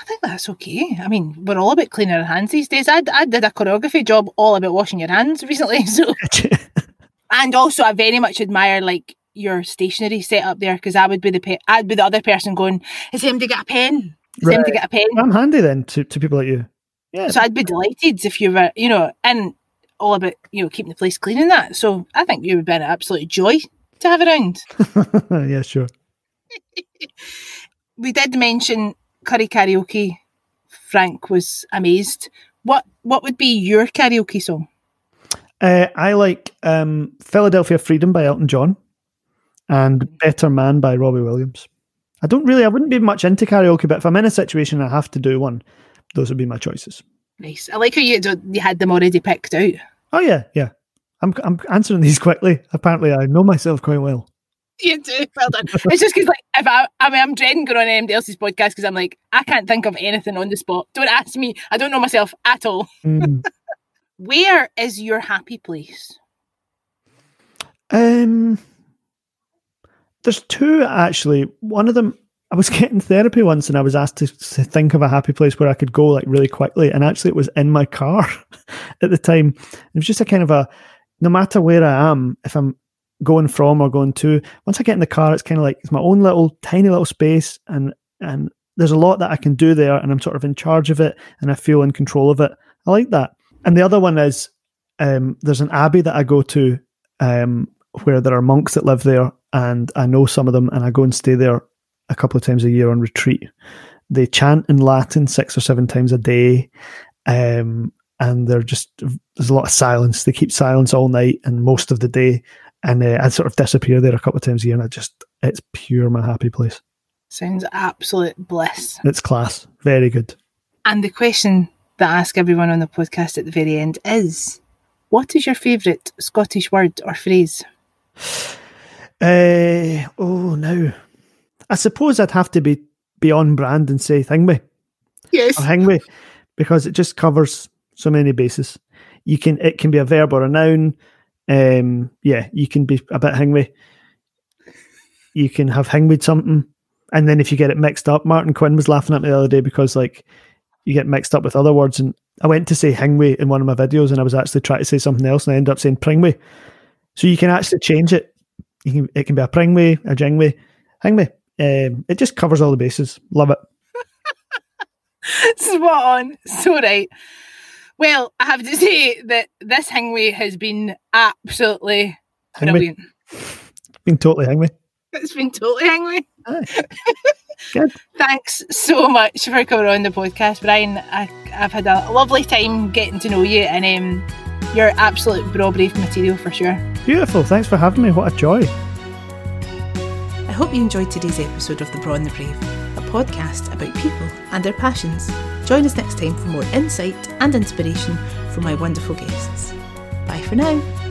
Speaker 1: I think that's okay. I mean, we're all about cleaning our hands these days. I, I did a choreography job all about washing your hands recently. So, and also, I very much admire like your stationery set up there because I would be the pe- I'd be the other person going, "Is him to get a pen? Is right. him to get a pen?"
Speaker 2: I'm handy then to, to people like you.
Speaker 1: Yeah. So I'd be delighted if you were, you know, and all about you know keeping the place clean and that. So I think you would be an absolute joy to have around.
Speaker 2: yeah, sure.
Speaker 1: we did mention curry karaoke, Frank was amazed. What what would be your karaoke song?
Speaker 2: Uh, I like um, Philadelphia Freedom by Elton John and Better Man by Robbie Williams. I don't really, I wouldn't be much into karaoke, but if I'm in a situation I have to do one, those would be my choices.
Speaker 1: Nice. I like how you you had them already picked out.
Speaker 2: Oh yeah, yeah. I'm I'm answering these quickly. Apparently, I know myself quite well.
Speaker 1: You do. Well done. it's just because, like, if I, I mean, I'm dreading going on anybody else's podcast because I'm like, I can't think of anything on the spot. Don't ask me. I don't know myself at all. Mm. Where is your happy place?
Speaker 2: Um, there's two actually. One of them, I was getting therapy once, and I was asked to, to think of a happy place where I could go like really quickly, and actually, it was in my car at the time. It was just a kind of a no matter where I am, if I'm going from or going to. Once I get in the car, it's kind of like it's my own little tiny little space, and and there's a lot that I can do there, and I'm sort of in charge of it, and I feel in control of it. I like that. And the other one is um, there's an abbey that I go to um, where there are monks that live there, and I know some of them, and I go and stay there a couple of times a year on retreat. They chant in Latin six or seven times a day. Um, and they're just there's a lot of silence. They keep silence all night and most of the day, and uh, I sort of disappear there a couple of times a year, and I just it's pure my happy place.
Speaker 1: Sounds absolute bliss.
Speaker 2: It's class, very good.
Speaker 1: And the question that I ask everyone on the podcast at the very end is, what is your favourite Scottish word or phrase?
Speaker 2: Uh, oh no, I suppose I'd have to be be on brand and say hingwy.
Speaker 1: Yes,
Speaker 2: or because it just covers so many bases. You can it can be a verb or a noun. Um, yeah, you can be a bit hingwy. You can have hingwied something, and then if you get it mixed up, Martin Quinn was laughing at me the other day because like you get mixed up with other words, and I went to say hingwy in one of my videos, and I was actually trying to say something else, and I ended up saying pringway. So you can actually change it. You can it can be a pringway, a jingway, hingway. Um, it just covers all the bases. Love it.
Speaker 1: Spot on. So right. Well, I have to say that this hangway has been absolutely
Speaker 2: Hangway?
Speaker 1: brilliant.
Speaker 2: Been totally hangry.
Speaker 1: It's been totally hangway.
Speaker 2: Good.
Speaker 1: Thanks so much for coming on the podcast, Brian. I, I've had a lovely time getting to know you, and um, you're absolute braw brave material for sure.
Speaker 2: Beautiful. Thanks for having me. What a joy.
Speaker 1: I hope you enjoyed today's episode of The Braw and the Brave, a podcast about people and their passions. Join us next time for more insight and inspiration from my wonderful guests. Bye for now.